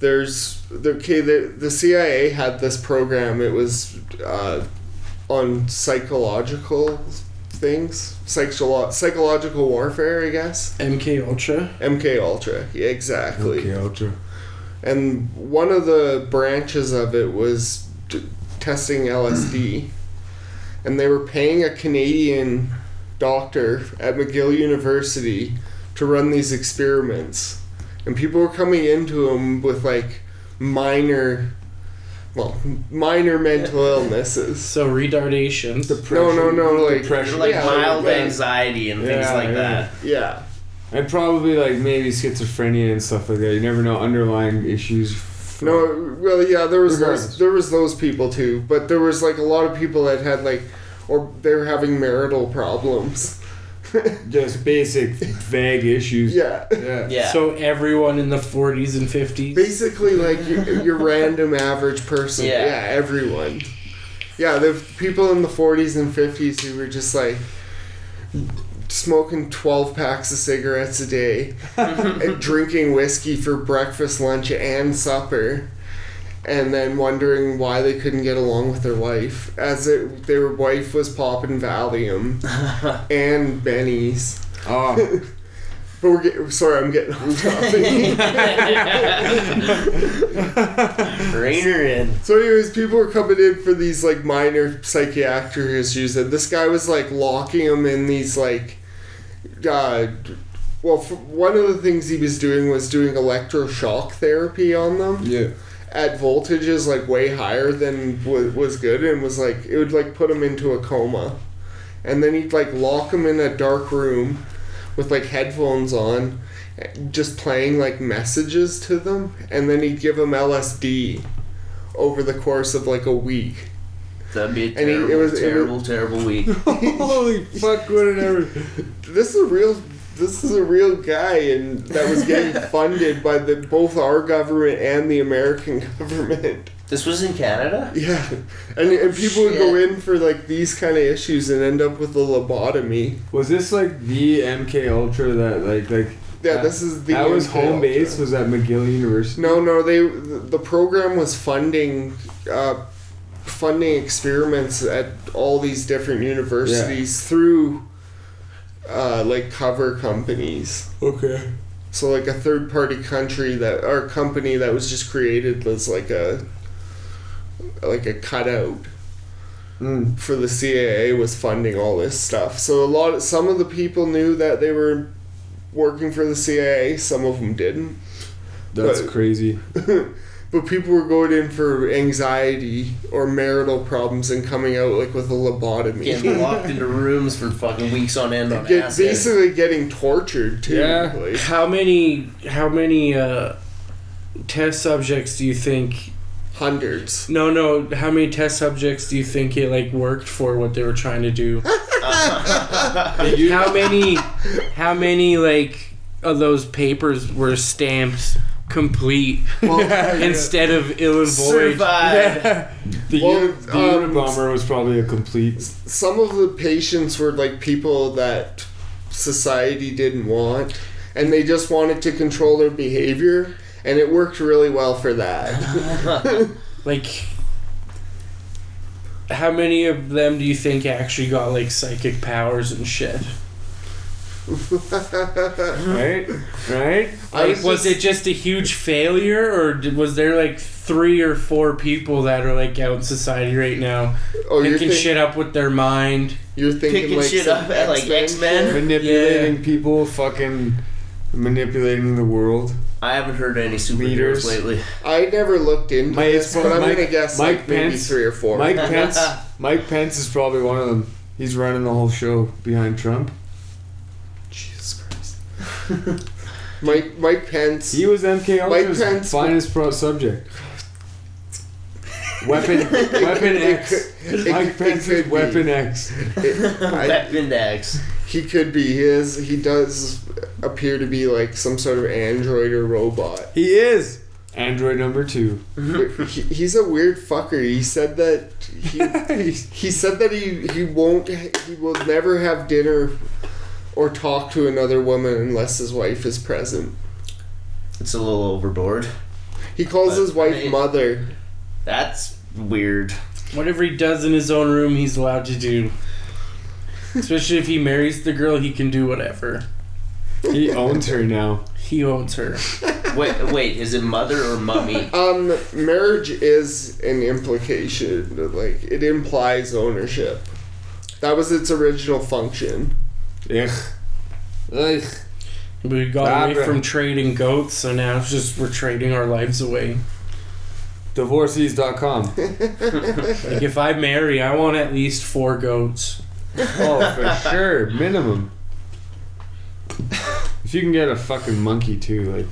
there's the okay the, the CIA had this program. It was uh, on psychological things. Psycholo- psychological warfare I guess. MK Ultra. MK Ultra yeah exactly. Okay, Ultra. and one of the branches of it was t- testing LSD and they were paying a Canadian doctor at McGill University to run these experiments. And people were coming into him with like minor well, minor mental illnesses. So retardation. No, no, no, like depression. like Yeah, mild like, anxiety and things Yeah, like yeah. that. Yeah. And probably like maybe schizophrenia and stuff like that. You never know underlying issues. No, well, yeah, there was Regardless. those, there was those people too, but there was like a lot of people that had like, or they were having marital problems. just basic vague issues. yeah, Yeah. Yeah. So everyone in the 40s and 50s. basically like your, your random average person. Yeah. Yeah. everyone. Yeah, the people in the forties and fifties who were just like smoking twelve packs of cigarettes a day, and drinking whiskey for breakfast, lunch, and supper. And then wondering why they couldn't get along with their wife, as it, their wife was popping Valium and Benny's. Oh, But we're getting sorry, I'm getting off topic. Rainer in. So, anyways, people were coming in for these like minor psychiatric issues, and this guy was like locking them in these like, uh, well, one of the things he was doing was doing electroshock therapy on them yeah. At voltages like way higher than wa- was good, and was like it would like put them into a coma, and then he'd like lock them in a dark room with like headphones on. Just playing like messages to them, and then he'd give them LSD over the course of like a week. That'd be a And he- terrible, it was- it was- terrible, terrible week. Holy fuck! Would it ever? This is a real. This is a real guy, and that was getting funded by the both our government and the American government. This was in Canada? Yeah, and, and people would go in for like these kind of issues and end up with a lobotomy. Was this like the MK Ultra that like like? Yeah, that- this is the that was MK home Ultra. base. Was at McGill University? No, no, they the the program was funding, uh, funding experiments at all these different universities through, uh, like cover companies. Okay. So like a third party country that or company that was just created was like a, like a cutout Mm. for the CAA was funding all this stuff. So a lot of some of the people knew that they were working for the CAA. Some of them didn't. That's But- crazy. But people were going in for anxiety or marital problems and coming out like with a lobotomy. Getting locked into rooms for fucking weeks on end on Get, acid. basically getting tortured too. Yeah. like- How many how many uh, test subjects do you think? hundreds. No, no. How many test subjects do you think it like worked for what they were trying to do? how many? How many like of those papers were stamped complete instead of ill and void? Survive. The, Well, Uni- the um, Unabomber was probably a complete. Some of the patients were like people that society didn't want, and they just wanted to control their behavior, and it worked really well for that. Like, how many of them do you think actually got like psychic powers and shit? Right? Right? I Like, was it just a huge failure, or did, was there like three or four people that are like out in society right now Oh, you're, picking think- shit up with their mind? you're thinking Picking like shit up at, like, X-Men X-Men? shit? Manipulating people, fucking manipulating the world. I haven't heard any superheroes Leaders. lately. I never looked into Mike- this, but I'm Mike- gonna guess Mike like maybe three or four. Mike Pence. Mike Pence is probably one of them. He's running the whole show behind Trump. Jesus Mike Mike Pence. He was MK Mike Ultra's Pence- finest pro subject. Weapon, Weapon X. It Mike could- it Pence is could be. Weapon X. It- I- That Vindex. he could be. He is. He does appear to be like some sort of android or robot. He is Android number two. He, he's a weird fucker. He said that he he said that he he won't he will never have dinner or talk to another woman unless his wife is present. It's a little overboard. He calls But, his wife I mean- mother. That's weird. Whatever he does in his own room, he's allowed to do. Especially if he marries the girl, he can do whatever. He owns her now. He owns her. Wait, wait, is it mother or mummy? Um, marriage is an implication. Like it implies ownership. That was its original function. Ugh. Ugh. We got Ah, away from trading goats, so now it's just we're trading our lives away. Divorcees.com. Like if I marry, I want at least four goats. Oh, for sure, minimum. If you can get a fucking monkey too, like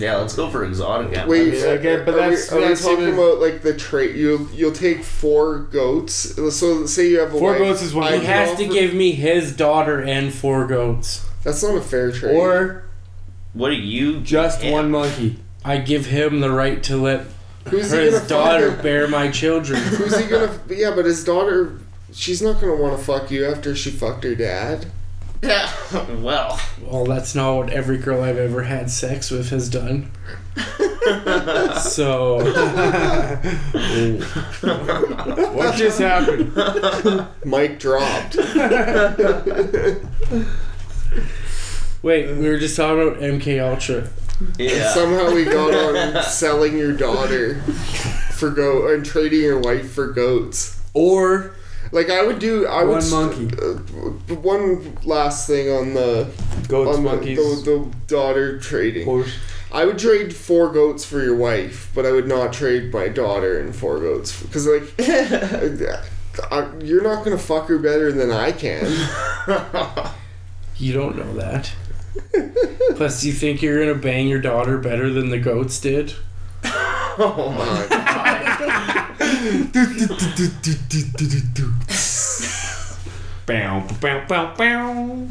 Yeah, let's go for exotic animals. Wait, Yeah, okay, but are that's- we, are we talking even- about like the trait? You'll you'll take four goats. So say you have a Four wife, goats is one. He has to offer- give me his daughter and four goats. That's not a fair trade. or What are you? just Yeah. one monkey. I give him the right to let who's he his daughter fuck? bear my children. Who's he gonna? Yeah, but his daughter. She's not gonna want to fuck you after she fucked her dad. Yeah. well. Well, that's not what every girl I've ever had sex with has done. So What just happened? Mike dropped. wait, we were just talking about MK Ultra. Yeah. Somehow we got on selling your daughter for goat and trading your wife for goats. Or Like I would do. I would One st- monkey. Uh, one last thing on the Goats, on the, monkeys, the, the daughter trading. horse. I would trade four goats for your wife, but I would not trade my daughter and four goats because like I, you're not gonna fuck her better than I can. you don't know that. Plus, you think you're gonna bang your daughter better than the goats did? oh my god. Bow, bow, bow, bow.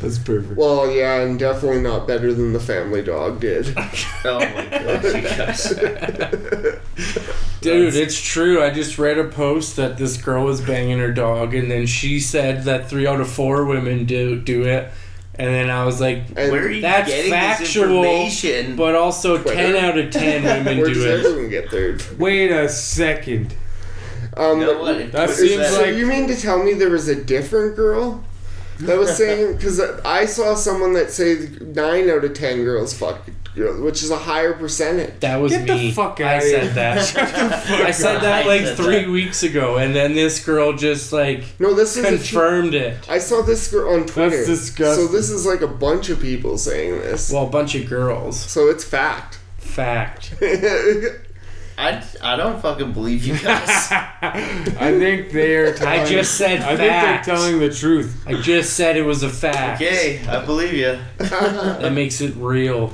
That's perfect. Well, yeah, and definitely not better than the family dog did. Oh my god. Dude, it's true. I just read a post that this girl was banging her dog, and then she said that three out of four women do do it. And then I was like, Where are you That's getting factual, this information? but also Twitter? 10 out of 10 women Where do it. everyone get theirs? Wait a second. Um, you know what? That is- seems so like- you mean to tell me there was a different girl that was saying because I saw someone that said nine out of ten girls fuck, girls, which is a higher percentage. That was Get the me. fuck I outta said here. that. I said that like said three that. weeks ago, and then this girl just like No, this is a few- confirmed it. I saw this girl on Twitter. That's disgusting. So this is like a bunch of people saying this. Well, a bunch of girls. So it's fact. Fact. I, I don't fucking believe you guys. I think they are. Telling, I just said I fact. think they're telling the truth. I just said it was a fact. okay, I believe you. That makes it real.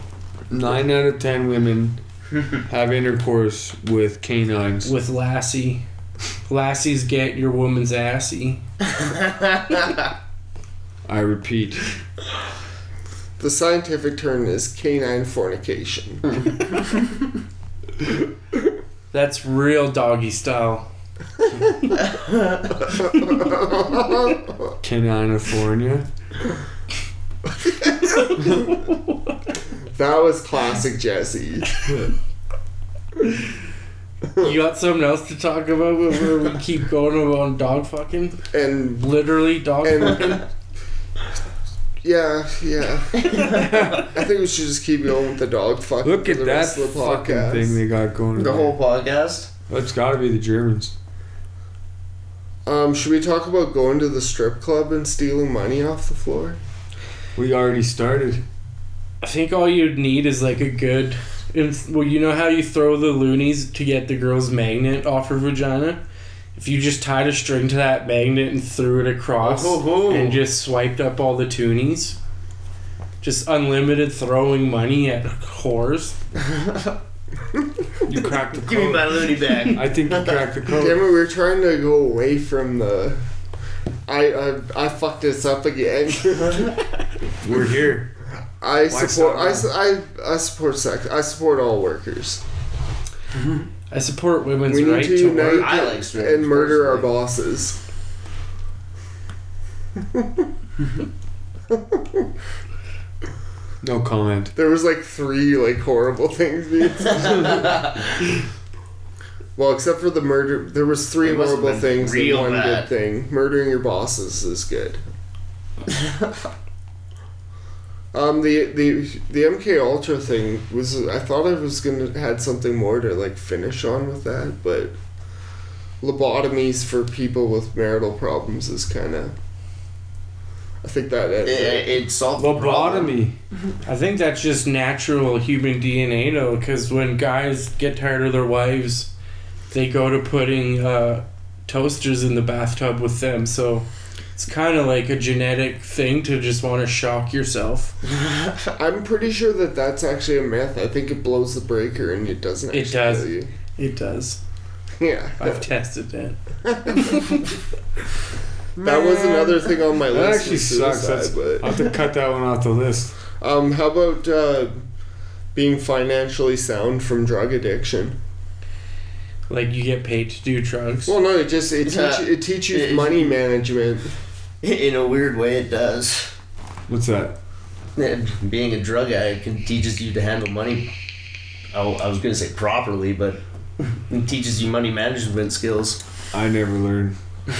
Nine out of ten women have intercourse with canines. With Lassie. Lassies get your woman's assy. I repeat. the scientific term is canine fornication. That's real doggy style. Canine Caninifornia. that was classic Jesse. You got something else to talk about where we keep going about dog fucking? And Literally dog fucking? yeah, yeah. I think we should just keep going with the dog fucking. Look for at the that rest of the fucking thing they got going. The there. whole podcast? That's got to be the Germans. Um, should we talk about going to the strip club and stealing money off the floor? We already started. I think all you'd need is like a good. It's, well, you know how you throw the loonies to get the girl's magnet off her vagina? If you just tied a string to that magnet and threw it across Oh, and just swiped up all the toonies, just unlimited throwing money at whores. You cracked the code. Give me my loony bag. I think you cracked the code. Damn it, we were trying to go away from the. I I, I fucked this up again. We're here. I Why support I, su- I I support sex. I support all workers. Mm-hmm. I support women's We need right to to unite work. I like and murder our bosses. No comment. There was like three like horrible things being said. Well, except for the murder, there was three It horrible things and one bad. good thing. Murdering your bosses is good. um, the the the MK Ultra thing was. I thought I was gonna had something more to like finish on with that, but lobotomies for people with marital problems is kind of. I think that it, It, it solved the problem. Lobotomy. I think that's just natural human DNA, though, because when guys get tired of their wives, they go to putting uh, toasters in the bathtub with them. So it's kind of like a genetic thing to just want to shock yourself. I'm pretty sure that that's actually a myth. I think it blows the breaker and it doesn't. It actually does. kill you. It does. Yeah. I've tested it. That was another thing on my That list. actually was sucks. That's, but- I'll have to cut that one off the list. Um, how about uh, being financially sound from drug addiction? Like you get paid to do drugs. Well, no, it just it teach, it teaches money management. In a weird way, it does. What's that? Being a drug addict can teaches you to handle money. Oh, I was gonna say properly, but it teaches you money management skills. I never learned.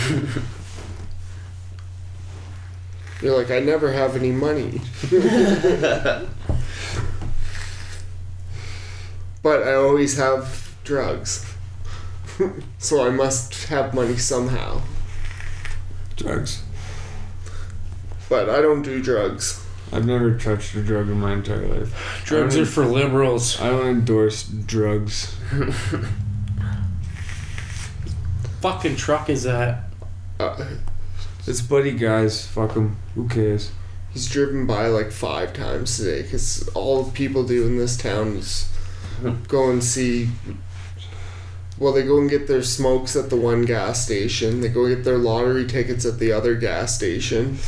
You're like, I never have any money, but I always have drugs, so I must have money somehow. Drugs. But I don't do drugs. I've never touched a drug in my entire life. drugs I are don't- for liberals. I don't endorse drugs. Fucking truck is that? Uh, It's buddy guys. Fuck them. Who cares? he's driven by like five times today because all people do in this town is go and see. Well, they go and get their smokes at the one gas station. They go get their lottery tickets at the other gas station.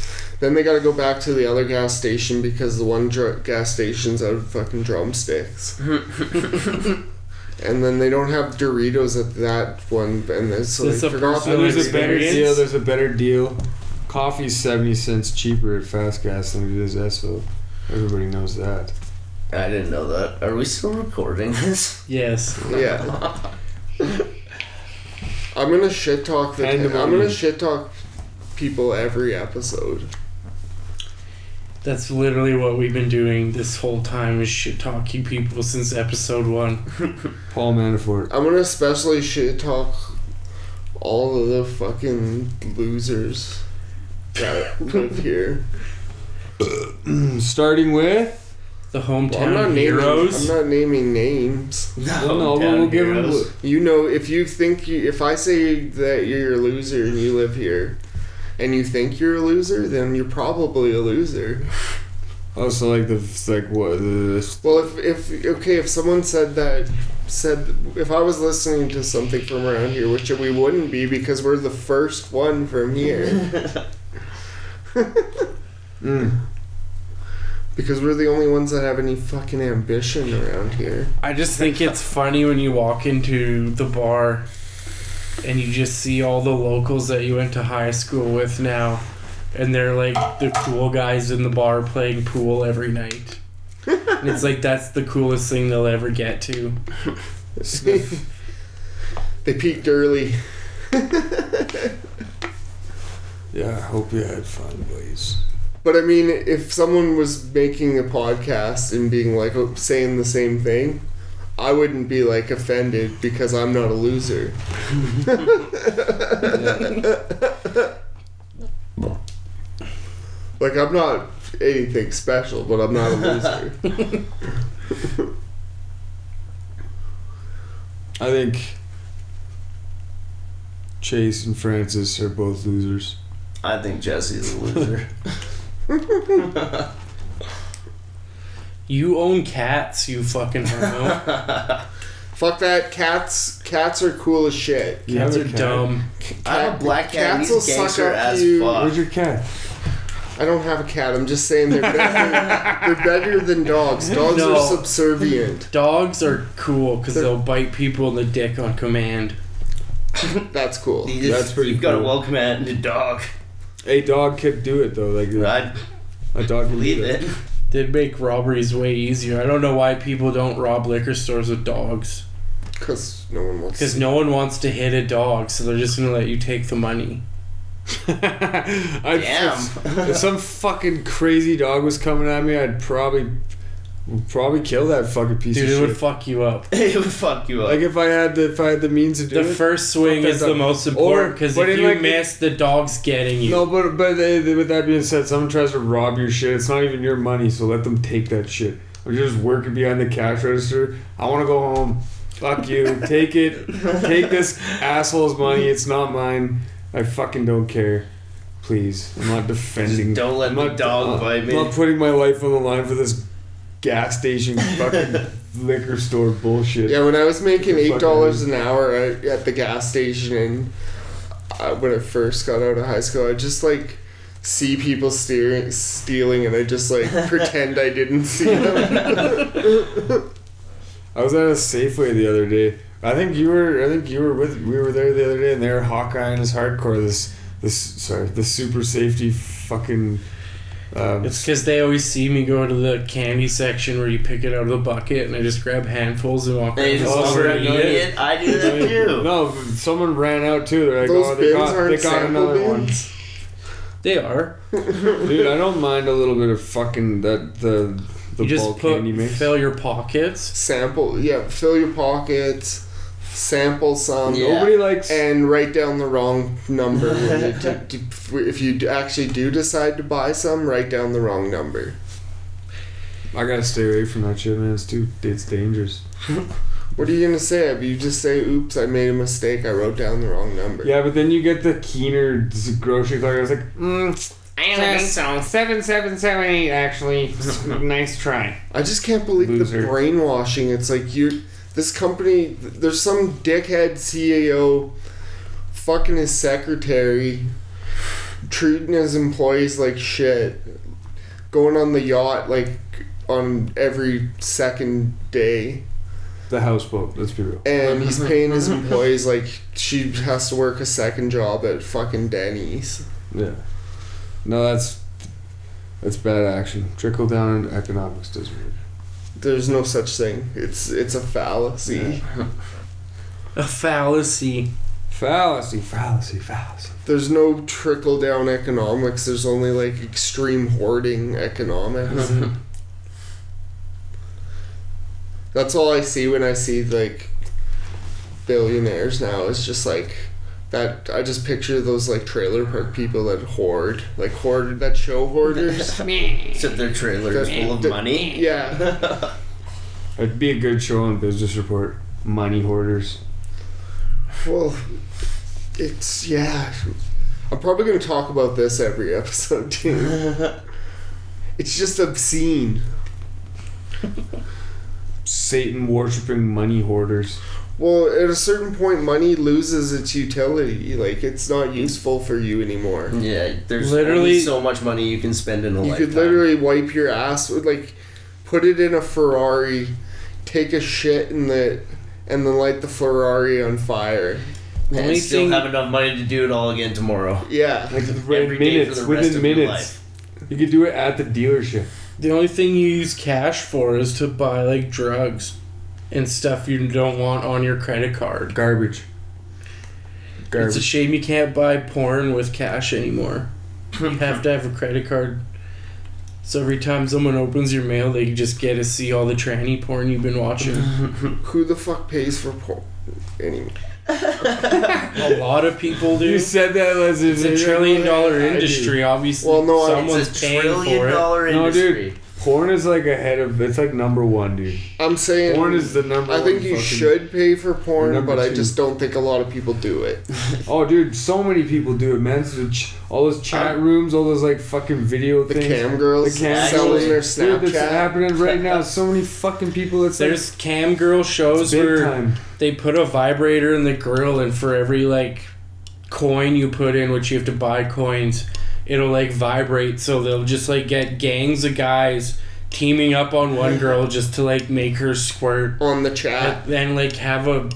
Then they got to go back to the other gas station because the one dr- gas station's out of fucking drumsticks. and then they don't have Doritos at that one, and then, so It's they a forgot personal the And there's a better experience. deal. There's a better deal. Coffee's seventy cents cheaper at Fast Gas than it is Esso. Everybody knows that. I didn't know that. Are we still recording this? Yes. Yeah. I'm gonna shit talk the. I'm gonna shit talk people every episode. That's literally what we've been doing this whole time is shit talking people since episode one. Paul Manafort. I'm gonna especially shit talk all of the fucking losers that live here. Starting with. The Well, I'm hometown not naming. heroes. I'm not naming names. Well, no, but we'll give him. You know, if you think you, if I say that you're a loser and you live here, and you think you're a loser, then you're probably a loser. Oh, so like the it's like what? The, Well, if if okay, if someone said that said if I was listening to something from around here, which we wouldn't be because we're the first one from here, mm, because we're the only ones that have any fucking ambition around here. I just think it's funny when you walk into the bar and you just see all the locals that you went to high school with now. And they're like the cool guys in the bar playing pool every night. and it's like that's the coolest thing they'll ever get to. they peaked early. yeah, I hope you had fun, boys. But I mean, if someone was making a podcast and being like oh, saying the same thing, I wouldn't be like offended because I'm not a loser. like I'm not anything special, but I'm not a loser. I think Chase and Francis are both losers. I think Jesse's a loser. You own cats, you fucking homo. Fuck that. Cats. Cats are cool as shit. You Cats are a cat? dumb. I'm a black cat. Cats He's will suck gangster up as you. fuck. Where's your cat? I don't have a cat. I'm just saying they're better. they're better than dogs. Dogs No. are subservient. Dogs are cool because They're- they'll bite people in the dick on command. That's cool. You just, That's pretty You've got a cool. well commanded dog. A dog could do it though. Like I a dog can believe do that. it. They'd make robberies way easier. I don't know why people don't rob liquor stores with dogs. Because no one wants. Because no one wants to hit a dog, so they're just gonna let you take the money. I'd, Damn. If, if some fucking crazy dog was coming at me, I'd probably would probably kill that fucking piece Dude, of it shit. would fuck you up. it would fuck you up. like if I had the if I had the means to do it. The first swing is that the dog. most Or- important because if you like, miss, the dog's getting you. No, but but uh, with that being said, someone tries to rob your shit. It's not even your money, so let them take that shit. Or you're just working behind the cash register. I want to go home. Fuck you. take it. Take this asshole's money. It's not mine. I fucking don't care. Please, I'm not defending. Just don't let I'm the not, dog I'm bite me. not putting my life on the line for this gas station fucking liquor store bullshit. Yeah, when I was making eight dollars an hour at, at the gas station, and uh, when I first got out of high school, I just like see people steering, stealing, and I just like pretend I didn't see them. I was at a Safeway the other day. I think you were. I think you were with. We were there the other day, and they were Hawkeye and his hardcore. This, this. Sorry, the super safety fucking. Um, It's because they always see me go to the candy section where you pick it out of the bucket and I just grab handfuls and walk They around. just Oh, over and eat yeah. it. I do that too. no, someone ran out too. They're like, Those oh, they got, they got another bins. They are. Dude, I don't mind a little bit of fucking that the the you just bulk put candy mix. fill your pockets. Sample, yeah, fill your pockets, sample some, Yeah. Nobody likes. and write down the wrong number. when you do- do- if you actually do decide to buy some, write down the wrong number. I gotta stay away from that shit, man. It's too. It's dangerous. What are you gonna say? If you just say, "Oops, I made a mistake. I wrote down the wrong number." Yeah, but then you get the keener grocery clerk. I was like, mm, I don't think so. seven seven seven eight. Actually, nice try. I just can't believe Loser. the brainwashing. It's like you, this company. There's some dickhead CEO, fucking his secretary, treating his employees like shit, going on the yacht like on every second day, The houseboat. Let's be real. and he's paying his employees like she has to work a second job at fucking Denny's. Yeah. No, that's that's bad action. Trickle down economics doesn't work. There's no such thing. It's it's a fallacy. A fallacy. Fallacy, fallacy, fallacy. There's no trickle down economics. There's only like extreme hoarding economics. Mm-hmm. That's all I see when I see like billionaires now. It's just like that. I just picture those like trailer park people that hoard, like hoard that show hoarders. Except their trailer is full of The- money. Yeah, It'd be a good show on Business Report. Money hoarders. well, it's yeah. I'm probably gonna talk about this every episode too. It's just obscene. Satan worshipping money hoarders. Well, at a certain point, money loses its utility. Like it's not mm. useful for you anymore. Yeah, there's Literally- literally so much money you can spend in a You lifetime. could literally wipe your ass with like, put it in a Ferrari, take a shit in the, and then light the Ferrari on fire. The and only still thing- have enough money to do it all again tomorrow. Yeah. Like Every within minutes. for the rest Within of your minutes. life. You could do it at the dealership. The only thing you use cash for is to buy like drugs and stuff you don't want on your credit card. Garbage. Garbage. It's a shame you can't buy porn with cash anymore. You have to have a credit card. So every time someone opens your mail, they just get to see all the tranny porn you've been watching. Who the fuck pays for porn? Anyway. a lot of people do. You said that as It's a trillion dollar industry. Obviously, Well, no, I- someone's it's a paying trillion for it. dollar No, dude. industry. Porn is like ahead of. It's like number one, dude. I'm saying. Porn is the number. One. I think one you fucking- should pay for porn, Number but I just don't think a lot of people do it. Oh, dude, so many people do it, man. So ch- all those chat uh, rooms, all those like fucking video The things. cam girls The cam selling their Dude, that's happening right now. So many fucking people. It's like There's cam girl shows where time. they put a vibrator in the grill, and for every like coin you put in, which you have to buy coins, it'll like vibrate. So they'll just like get gangs of guys teaming up on one girl just to like make her squirt, on the chat. and then like have a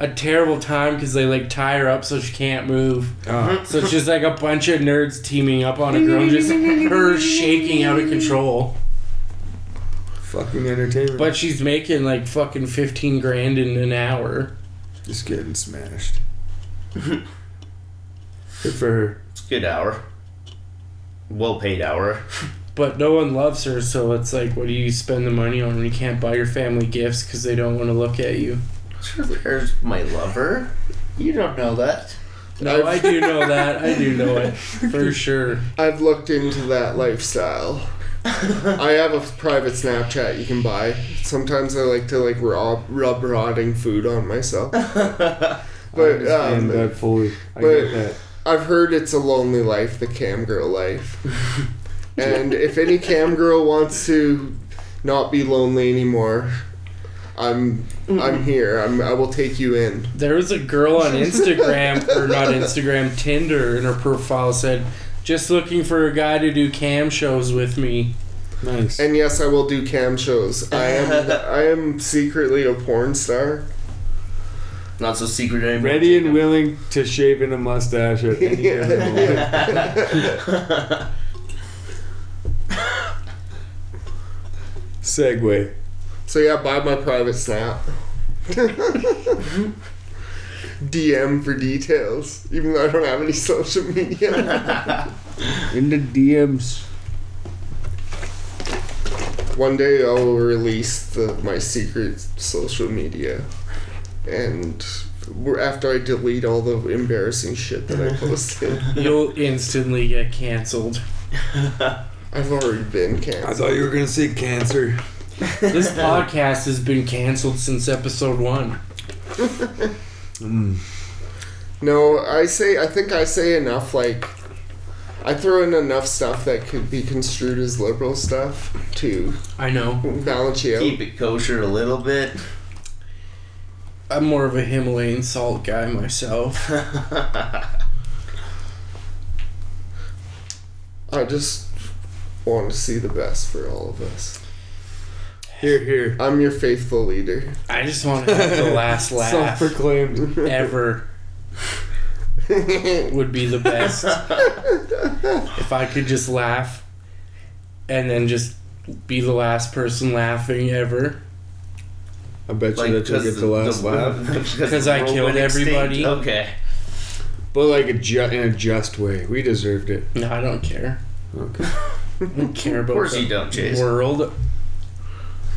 a terrible time because they like tie her up so she can't move. Oh, So it's just like a bunch of nerds teaming up on a girl, just her shaking out of control. fucking entertainment. But she's making like fucking fifteen grand in an hour. just getting smashed. Good for her. It's a good hour. Well paid hour. But no one loves her, so it's like, what do you spend the money on when you can't buy your family gifts because they don't want to look at you? Sure, there's my lover. You don't know that. No, I do know that. I do know it for sure. I've looked into that lifestyle. I have a private Snapchat you can buy. Sometimes I like to like rub, rub rotting food on myself. I But understand um, that fully. I but- get that. I've heard it's a lonely life, the cam girl life. and if any cam girl wants to not be lonely anymore, I'm I'm here. I'm I will take you in. There was a girl on Instagram, or not Instagram, Tinder, and her profile said, just looking for a guy to do cam shows with me. Nice. And yes, I will do cam shows. I am I am secretly a porn star. Not so secret anymore. Ready and willing to shave in a mustache at any given moment. Segue. So yeah, buy my private snap. DM for details, even though I don't have any social media. In the DMs. One day I will release the, my secret social media, and we're- after I delete all the embarrassing shit that I posted, You'll instantly get canceled. I've already been canceled. I thought you were gonna say cancer. This podcast has been canceled since episode one. Mm. No, I say I think I say enough. Like, I throw in enough stuff that could be construed as liberal stuff to I know. balance you. Keep it kosher a little bit. I'm more of a Himalayan salt guy myself. I just want to see the best for all of us. Hear, hear. I'm your faithful leader. I just want to have the last laugh Self-proclaimed. ever would be the best. if I could just laugh and then just be the last person laughing ever. I bet you Like, that you'll get the last laugh. Because I killed went extinct. everybody. Okay. But like a ju- in a just way. We deserved it. No, I don't care. Okay. I don't care about Of course the you don't, Chase. world.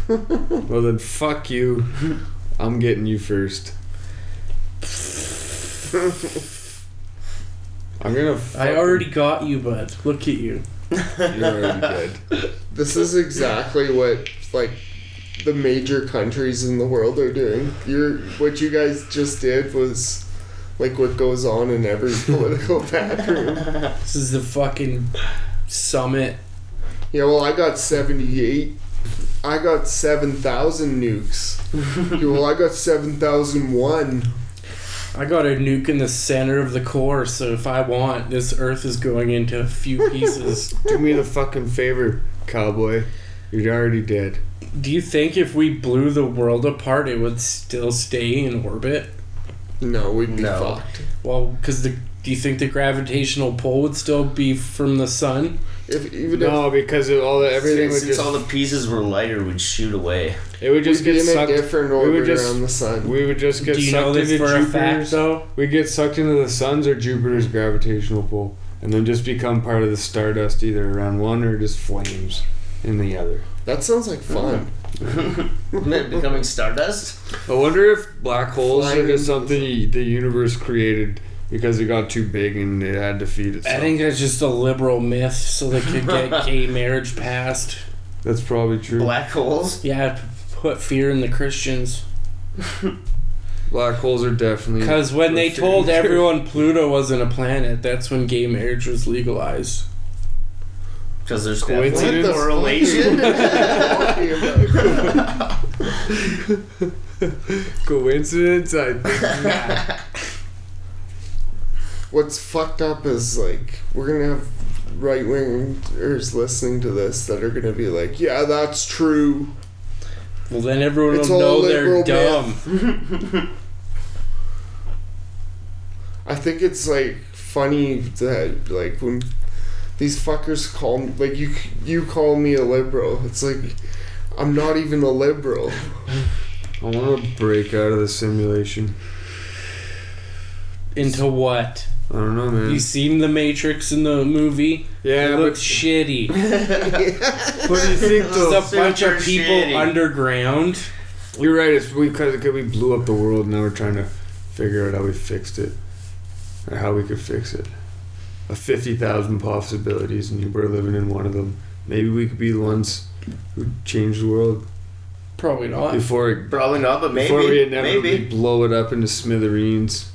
Well then, fuck you. I'm getting you first. I'm gonna. I fucking- already got you, bud. Look at you. You're already dead. This is exactly what like the major countries in the world are doing. You're what you guys just did was like what goes on in every political bathroom. This is the fucking summit. Yeah, well, I got seventy-eight. I got seven thousand nukes. Yeah, well, I got seven thousand one. I got a nuke in the center of the core, so if I want, this Earth is going into a few pieces. Do me the fucking favor, cowboy. You're already dead. Do you think if we blew the world apart, it would still stay in orbit? No, we'd be No. fucked. Well, because the do you think the gravitational pull would still be from the sun? If even No, because of all the everything would Since just all the pieces were lighter, would shoot away. it would just we'd be get in a sucked. different we would orbit just- around the sun. We would just get do you sucked know this into for a fact, Jupiter's. though? We get sucked into the sun's or Jupiter's gravitational pull, and then just become part of the stardust, either around one or just flames in the other. That sounds like fun. Becoming stardust? I wonder if black holes Flying are just into something the universe created because it got too big and it had to feed itself. I think that's just a liberal myth, so they could get gay marriage passed. that's probably true. Black, Black holes? Yeah, to put fear in the Christians. Black holes are definitely Because when they told everyone Pluto wasn't a planet, that's when gay marriage was legalized. Because there's Coincidence? definitely correlation. coincidence. I think not. What's fucked up is like we're gonna have right wingers listening to this that are gonna be like, yeah, that's true. Well, then everyone It's will know they're dumb. I think it's like funny that like when these fuckers call me like you you call me a liberal. It's like I'm not even a liberal. I want to break out of the simulation. Into what? I don't know, man. You seen the Matrix in the movie? yeah, it looks shitty. what do you think though? There's a bunch of people shitty. underground. You're right. It's because because we blew up the world. And now we're trying to figure out how we fixed it, or how we could fix it. A fifty thousand possibilities, and we're living in one of them. Maybe we could be the ones who change the world Probably not. before it, Probably not, but maybe. before we inevitably maybe. blow it up into smithereens.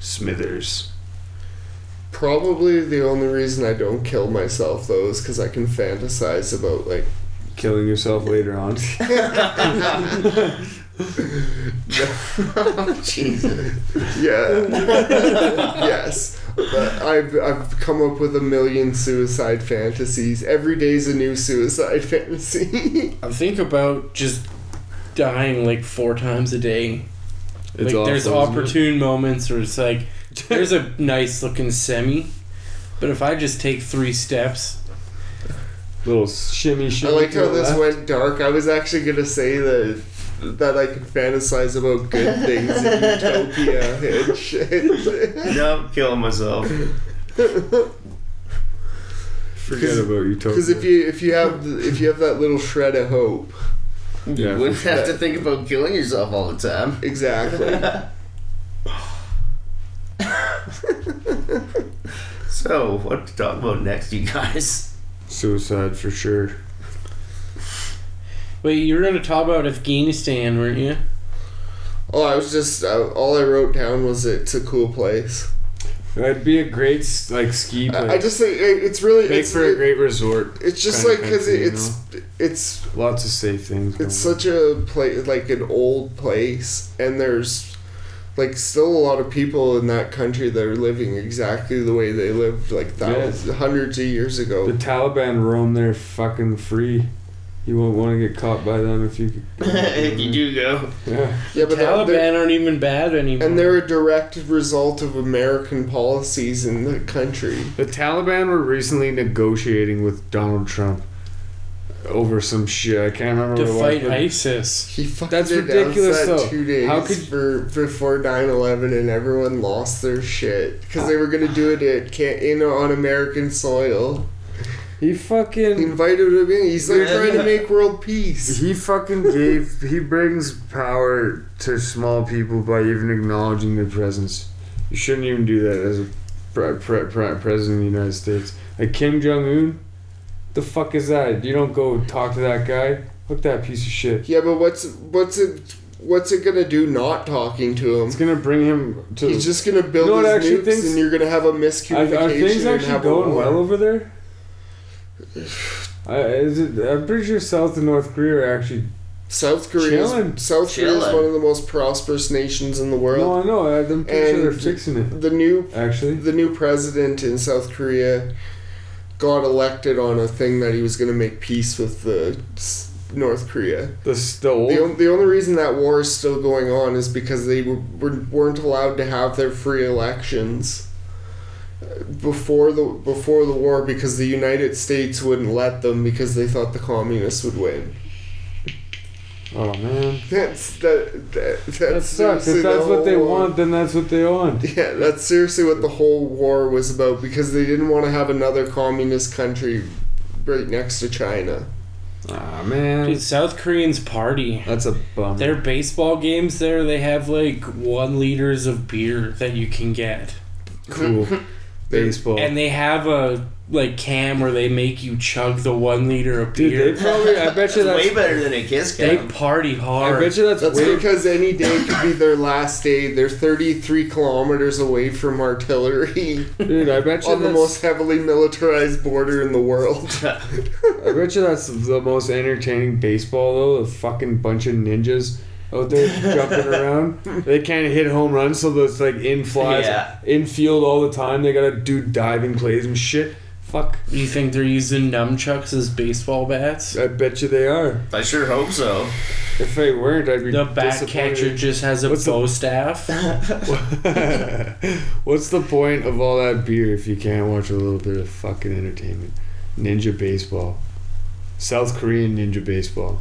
Smithers. Probably the only reason I don't kill myself though is because I can fantasize about like Killing yourself later on. Jesus. yeah yes but I've I've come up with a million suicide fantasies every day's a new suicide fantasy I think about just dying like four times a day. It's like there's awful, isn't it? opportune moments where it's like there's a nice looking semi, but if I just take three steps, Little shimmy I like how this left. went dark I was actually gonna say that that I can fantasize about good things in utopia and shit no, I'm killing myself. Forget about utopia. Because if you if you have the, if you have that little shred of hope, Yeah. You wouldn't have to think about killing yourself all the time. exactly. So, what to talk about next, you guys? Suicide for sure. Wait, you were gonna talk about Afghanistan, weren't you? oh, I was just uh, all I wrote down was it's a cool place. It'd be a great like ski place. I, I just think it- it's really make it's, for a great resort. it's just like because country, you it's it's Lots of safe things. it's going such a place like an old place, and there's like still a lot of people in that country that are living exactly the way they lived like thousands, hundreds of years ago. The Taliban roam there fucking free. You won't want to get caught by them if you. If you do go. Yeah. yeah, but Taliban they're- aren't even bad anymore. and they're a direct result of American policies in the country. The Taliban were recently negotiating with Donald Trump over some shit. I can't remember to what it fight was. ISIS. He fucking That's announced ridiculous, that though. Two days How could- for before 9-11 and everyone lost their shit because they were gonna do it at can in on American soil. He He fucking. invited him in. He's like trying to make world peace. He fucking gave. He brings power to small people by even acknowledging their presence. You shouldn't even do that as a pre- pre- pre- president of the United States. Like Kim Jong Un, the fuck is that? You don't go talk to that guy. Look that piece of shit. Yeah, but what's what's it what's it gonna do? Not talking to him. It's gonna bring him to. He's just gonna build You know his actually nukes, things- and you're gonna have a miscommunication. are things and actually going well over there? I, is it, I'm pretty sure South and North Korea are actually. South Korea. Chilling. South Korea is one of the most prosperous nations in the world. No, I know. I'm pretty sure they're fixing it. The new Actually, the new president in South Korea got elected on a thing that he was going to make peace with the North Korea. the s- the The, only reason that war is still going on is because they were, were, weren't allowed to have their free elections before the before the war because the United States wouldn't let them because they thought the communists would win. Oh man, That's that that, that's that sucks. seriously If the that's what they war. want, then that's what they want. Yeah, that's seriously what the whole war was about because they didn't want to have another communist country right next to China. Ah man, Dude, South Koreans party. that's a bum. Their baseball games there, they have like one liters of beer that you can get. cool. Baseball. And they have a like cam where they make you chug the one liter of Dude, beer. they probably. I bet you that's. way better than a kiss cam. They party hard. I bet you that's, That's way. because any day could be their last day. They're 33 kilometers away from artillery Dude, I bet you on the most heavily militarized border in the world. I bet you that's the most entertaining baseball though. The fucking bunch of ninjas out there jumping around. They can't hit home runs, so it's like in flies, Yeah. infield all the time. They gotta do diving plays and shit. Fuck. you think they're using nunchucks as baseball bats? I bet you they are. I sure hope so. If they weren't, I'd be The bat catcher just has a What's the- staff. What's the point of all that beer if you can't watch a little bit of fucking entertainment? Ninja baseball. South Korean ninja baseball.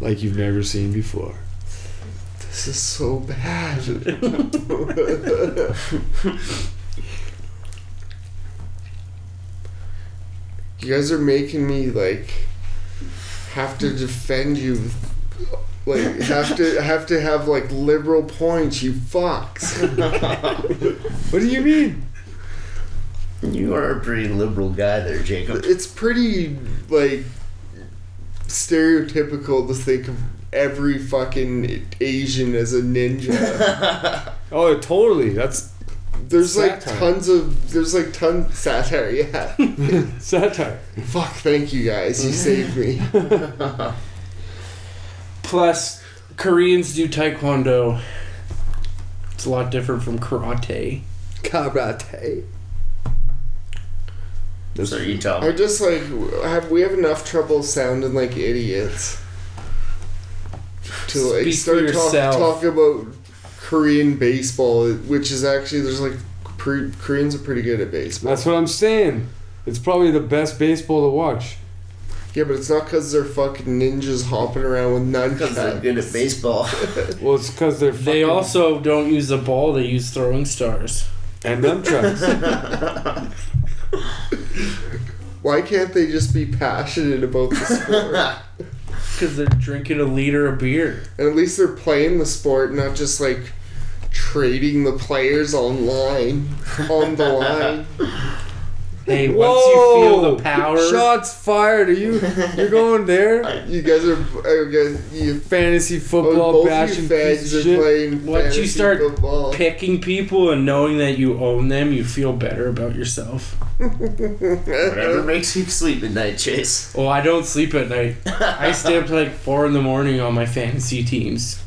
Like you've never seen before this is so bad. you guys are making me like have to defend you like have to have to have like liberal points you fucks. What do you mean? You are a pretty liberal guy there jacob. It's pretty like stereotypical to think of every fucking Asian as a ninja. Oh, totally. That's There's like tons of there's like tons satire. Yeah. satire. Fuck. Thank you guys. You saved me. Plus, Koreans do taekwondo. It's a lot different from karate. Karate. so you tell I me. just like have we have enough trouble sounding like idiots to like Speak for start talk, yourself. talk about Korean baseball, which is actually there's like pre- Koreans are pretty good at baseball. That's what I'm saying. It's probably the best baseball to watch. Yeah, but it's not because they're fucking ninjas hopping around with Because they're nunchucks. good at baseball. Well, it's because they're fucking They also don't use the ball; they use throwing stars. and nunchucks. Why can't they just be passionate about the sport? Because they're drinking a liter of beer. and at least they're playing the sport, not just like trading the players online on the line. Hey, once you feel the power, Shots fired. Are you? You're going there? You guys are, guys, you Fantasy football both bashing you piece of are shit. playing Once you fantasy start football. picking people and knowing that you own them, you feel better about yourself. Whatever makes you sleep at night, Chase. Oh, I don't sleep at night. I stay up to like four in the morning on my fantasy teams.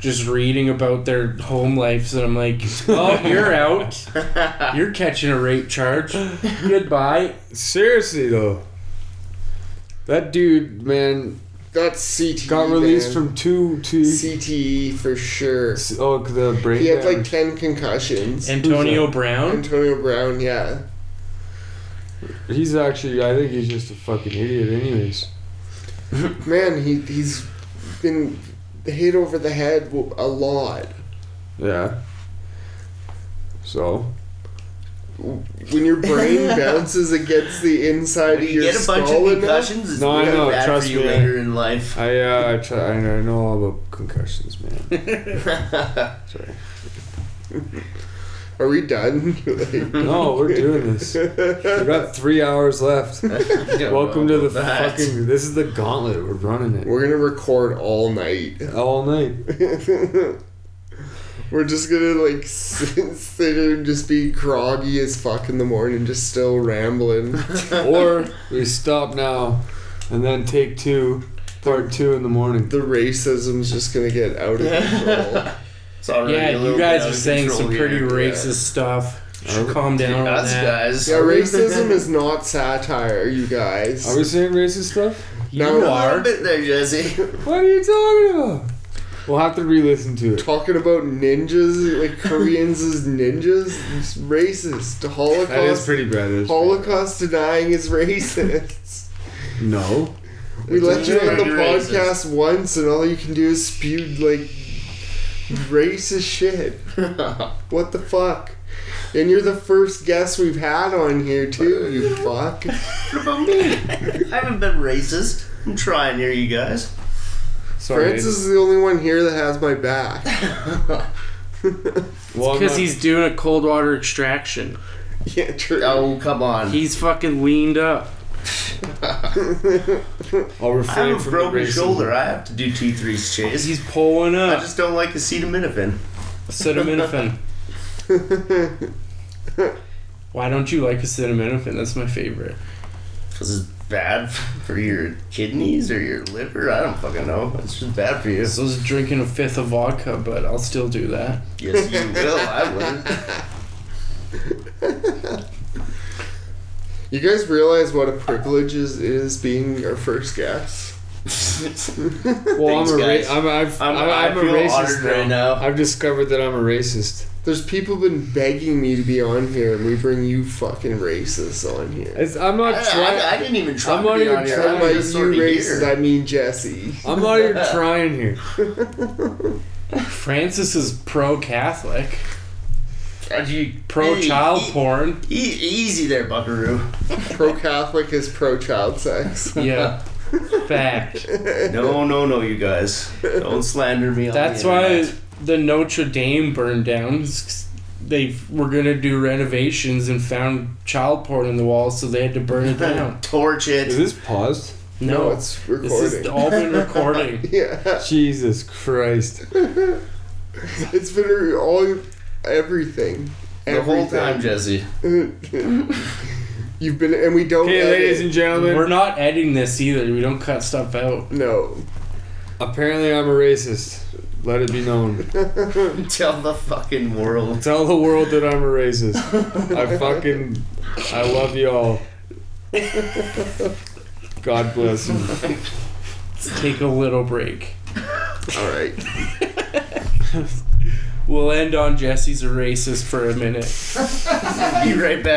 Just reading about their home lives, and I'm like, oh, you're out. You're catching a rape charge. Goodbye. Seriously though, that dude, man, That's CTE. got released man. from two to CTE for sure. oh the brain He had like damage. ten concussions. Antonio Brown. Antonio Brown, yeah. He's actually, I think he's just a fucking idiot, anyways. Man, he he's been hit over the head a lot. Yeah. So When your brain bounces against the inside When of you your get a bunch of skull enough, concussions, it's No, I really know, bad trust for you me. later in life. I uh, I, try, I know all about concussions, man. Sorry. are we done? Like- No, we're doing this. We got three hours left. Welcome to the fucking. This is the gauntlet. We're running it We're gonna record all night. all night. We're just gonna like sit, sit there and just be groggy as fuck in the morning, just still rambling. or we stop now, and then take two, part two in the morning. The racism's just gonna get out of control. It's already Yeah, a you guys are saying some pretty here. racist stuff. Should calm down on Us that. guys. Yeah, racism is not satire, you guys. Are we saying racist stuff? You No, A little are. bit there, Jesse. What are you talking about? We'll have to re-listen to it. Talking about ninjas, like Koreans as ninjas, it's racist. Holocaust, That is pretty bad. that is Holocaust denying is racist. No. We let you on the pretty racist. podcast once, and all you can do is spew like racist shit. What the fuck? And you're the first guest we've had on here too. You fuck. What about me? I haven't been racist. I'm trying here, you guys. Sorry. Francis is the only one here that has my back. Well, I'm Because not- he's doing a cold water extraction. yeah, true. Oh, come on. He's fucking leaned up. I'll I refrain have a broken shoulder. I have to do T3s, Chase. He's pulling up. I up. just don't like acetaminophen. Acetaminophen. Why don't you like acetaminophen? That's my favorite. Because it's bad for your kidneys or your liver. I don't fucking know. It's just bad for you. So I was drinking a fifth of vodka, but I'll still do that. Yes, you will. I wouldn't. You guys realize what a privilege is, it is being our first guest? Well, Thanks, I'm a guys. ra- I'm, I've, I'm- I'm, I I'm a racist now. right now. I've discovered that I'm a racist. There's people been begging me to be on here, and we bring you fucking racists on here. It's, I'm I, not trying. I, I didn't even try I'm to not be even on trying by you just racist, here. I mean Jesse. I'm not even trying here. Francis is pro Catholic. Uh, you- Pro e- child e- porn. e- easy there, Buckaroo. Pro Catholic is pro child sex. Yeah. Fact. No, no, no, you guys. Don't slander me. On That's the why the Notre Dame burned down. They were gonna do renovations and found child porn in the walls, so they had to burn it down. torch it. Is this paused? No, No, it's this recording. has all been recording. yeah, Jesus Christ. it's been re- all everything. the whole time, Jesse. You've been, and we don't. Okay, edit. ladies and gentlemen. We're not editing this either. We don't cut stuff out. No. Apparently, I'm a racist. Let it be known. Tell the fucking world. Tell the world that I'm a racist. I fucking. I love you all. God bless you. Let's take a little break. All right. We'll end on Jesse's a racist for a minute. Be right back.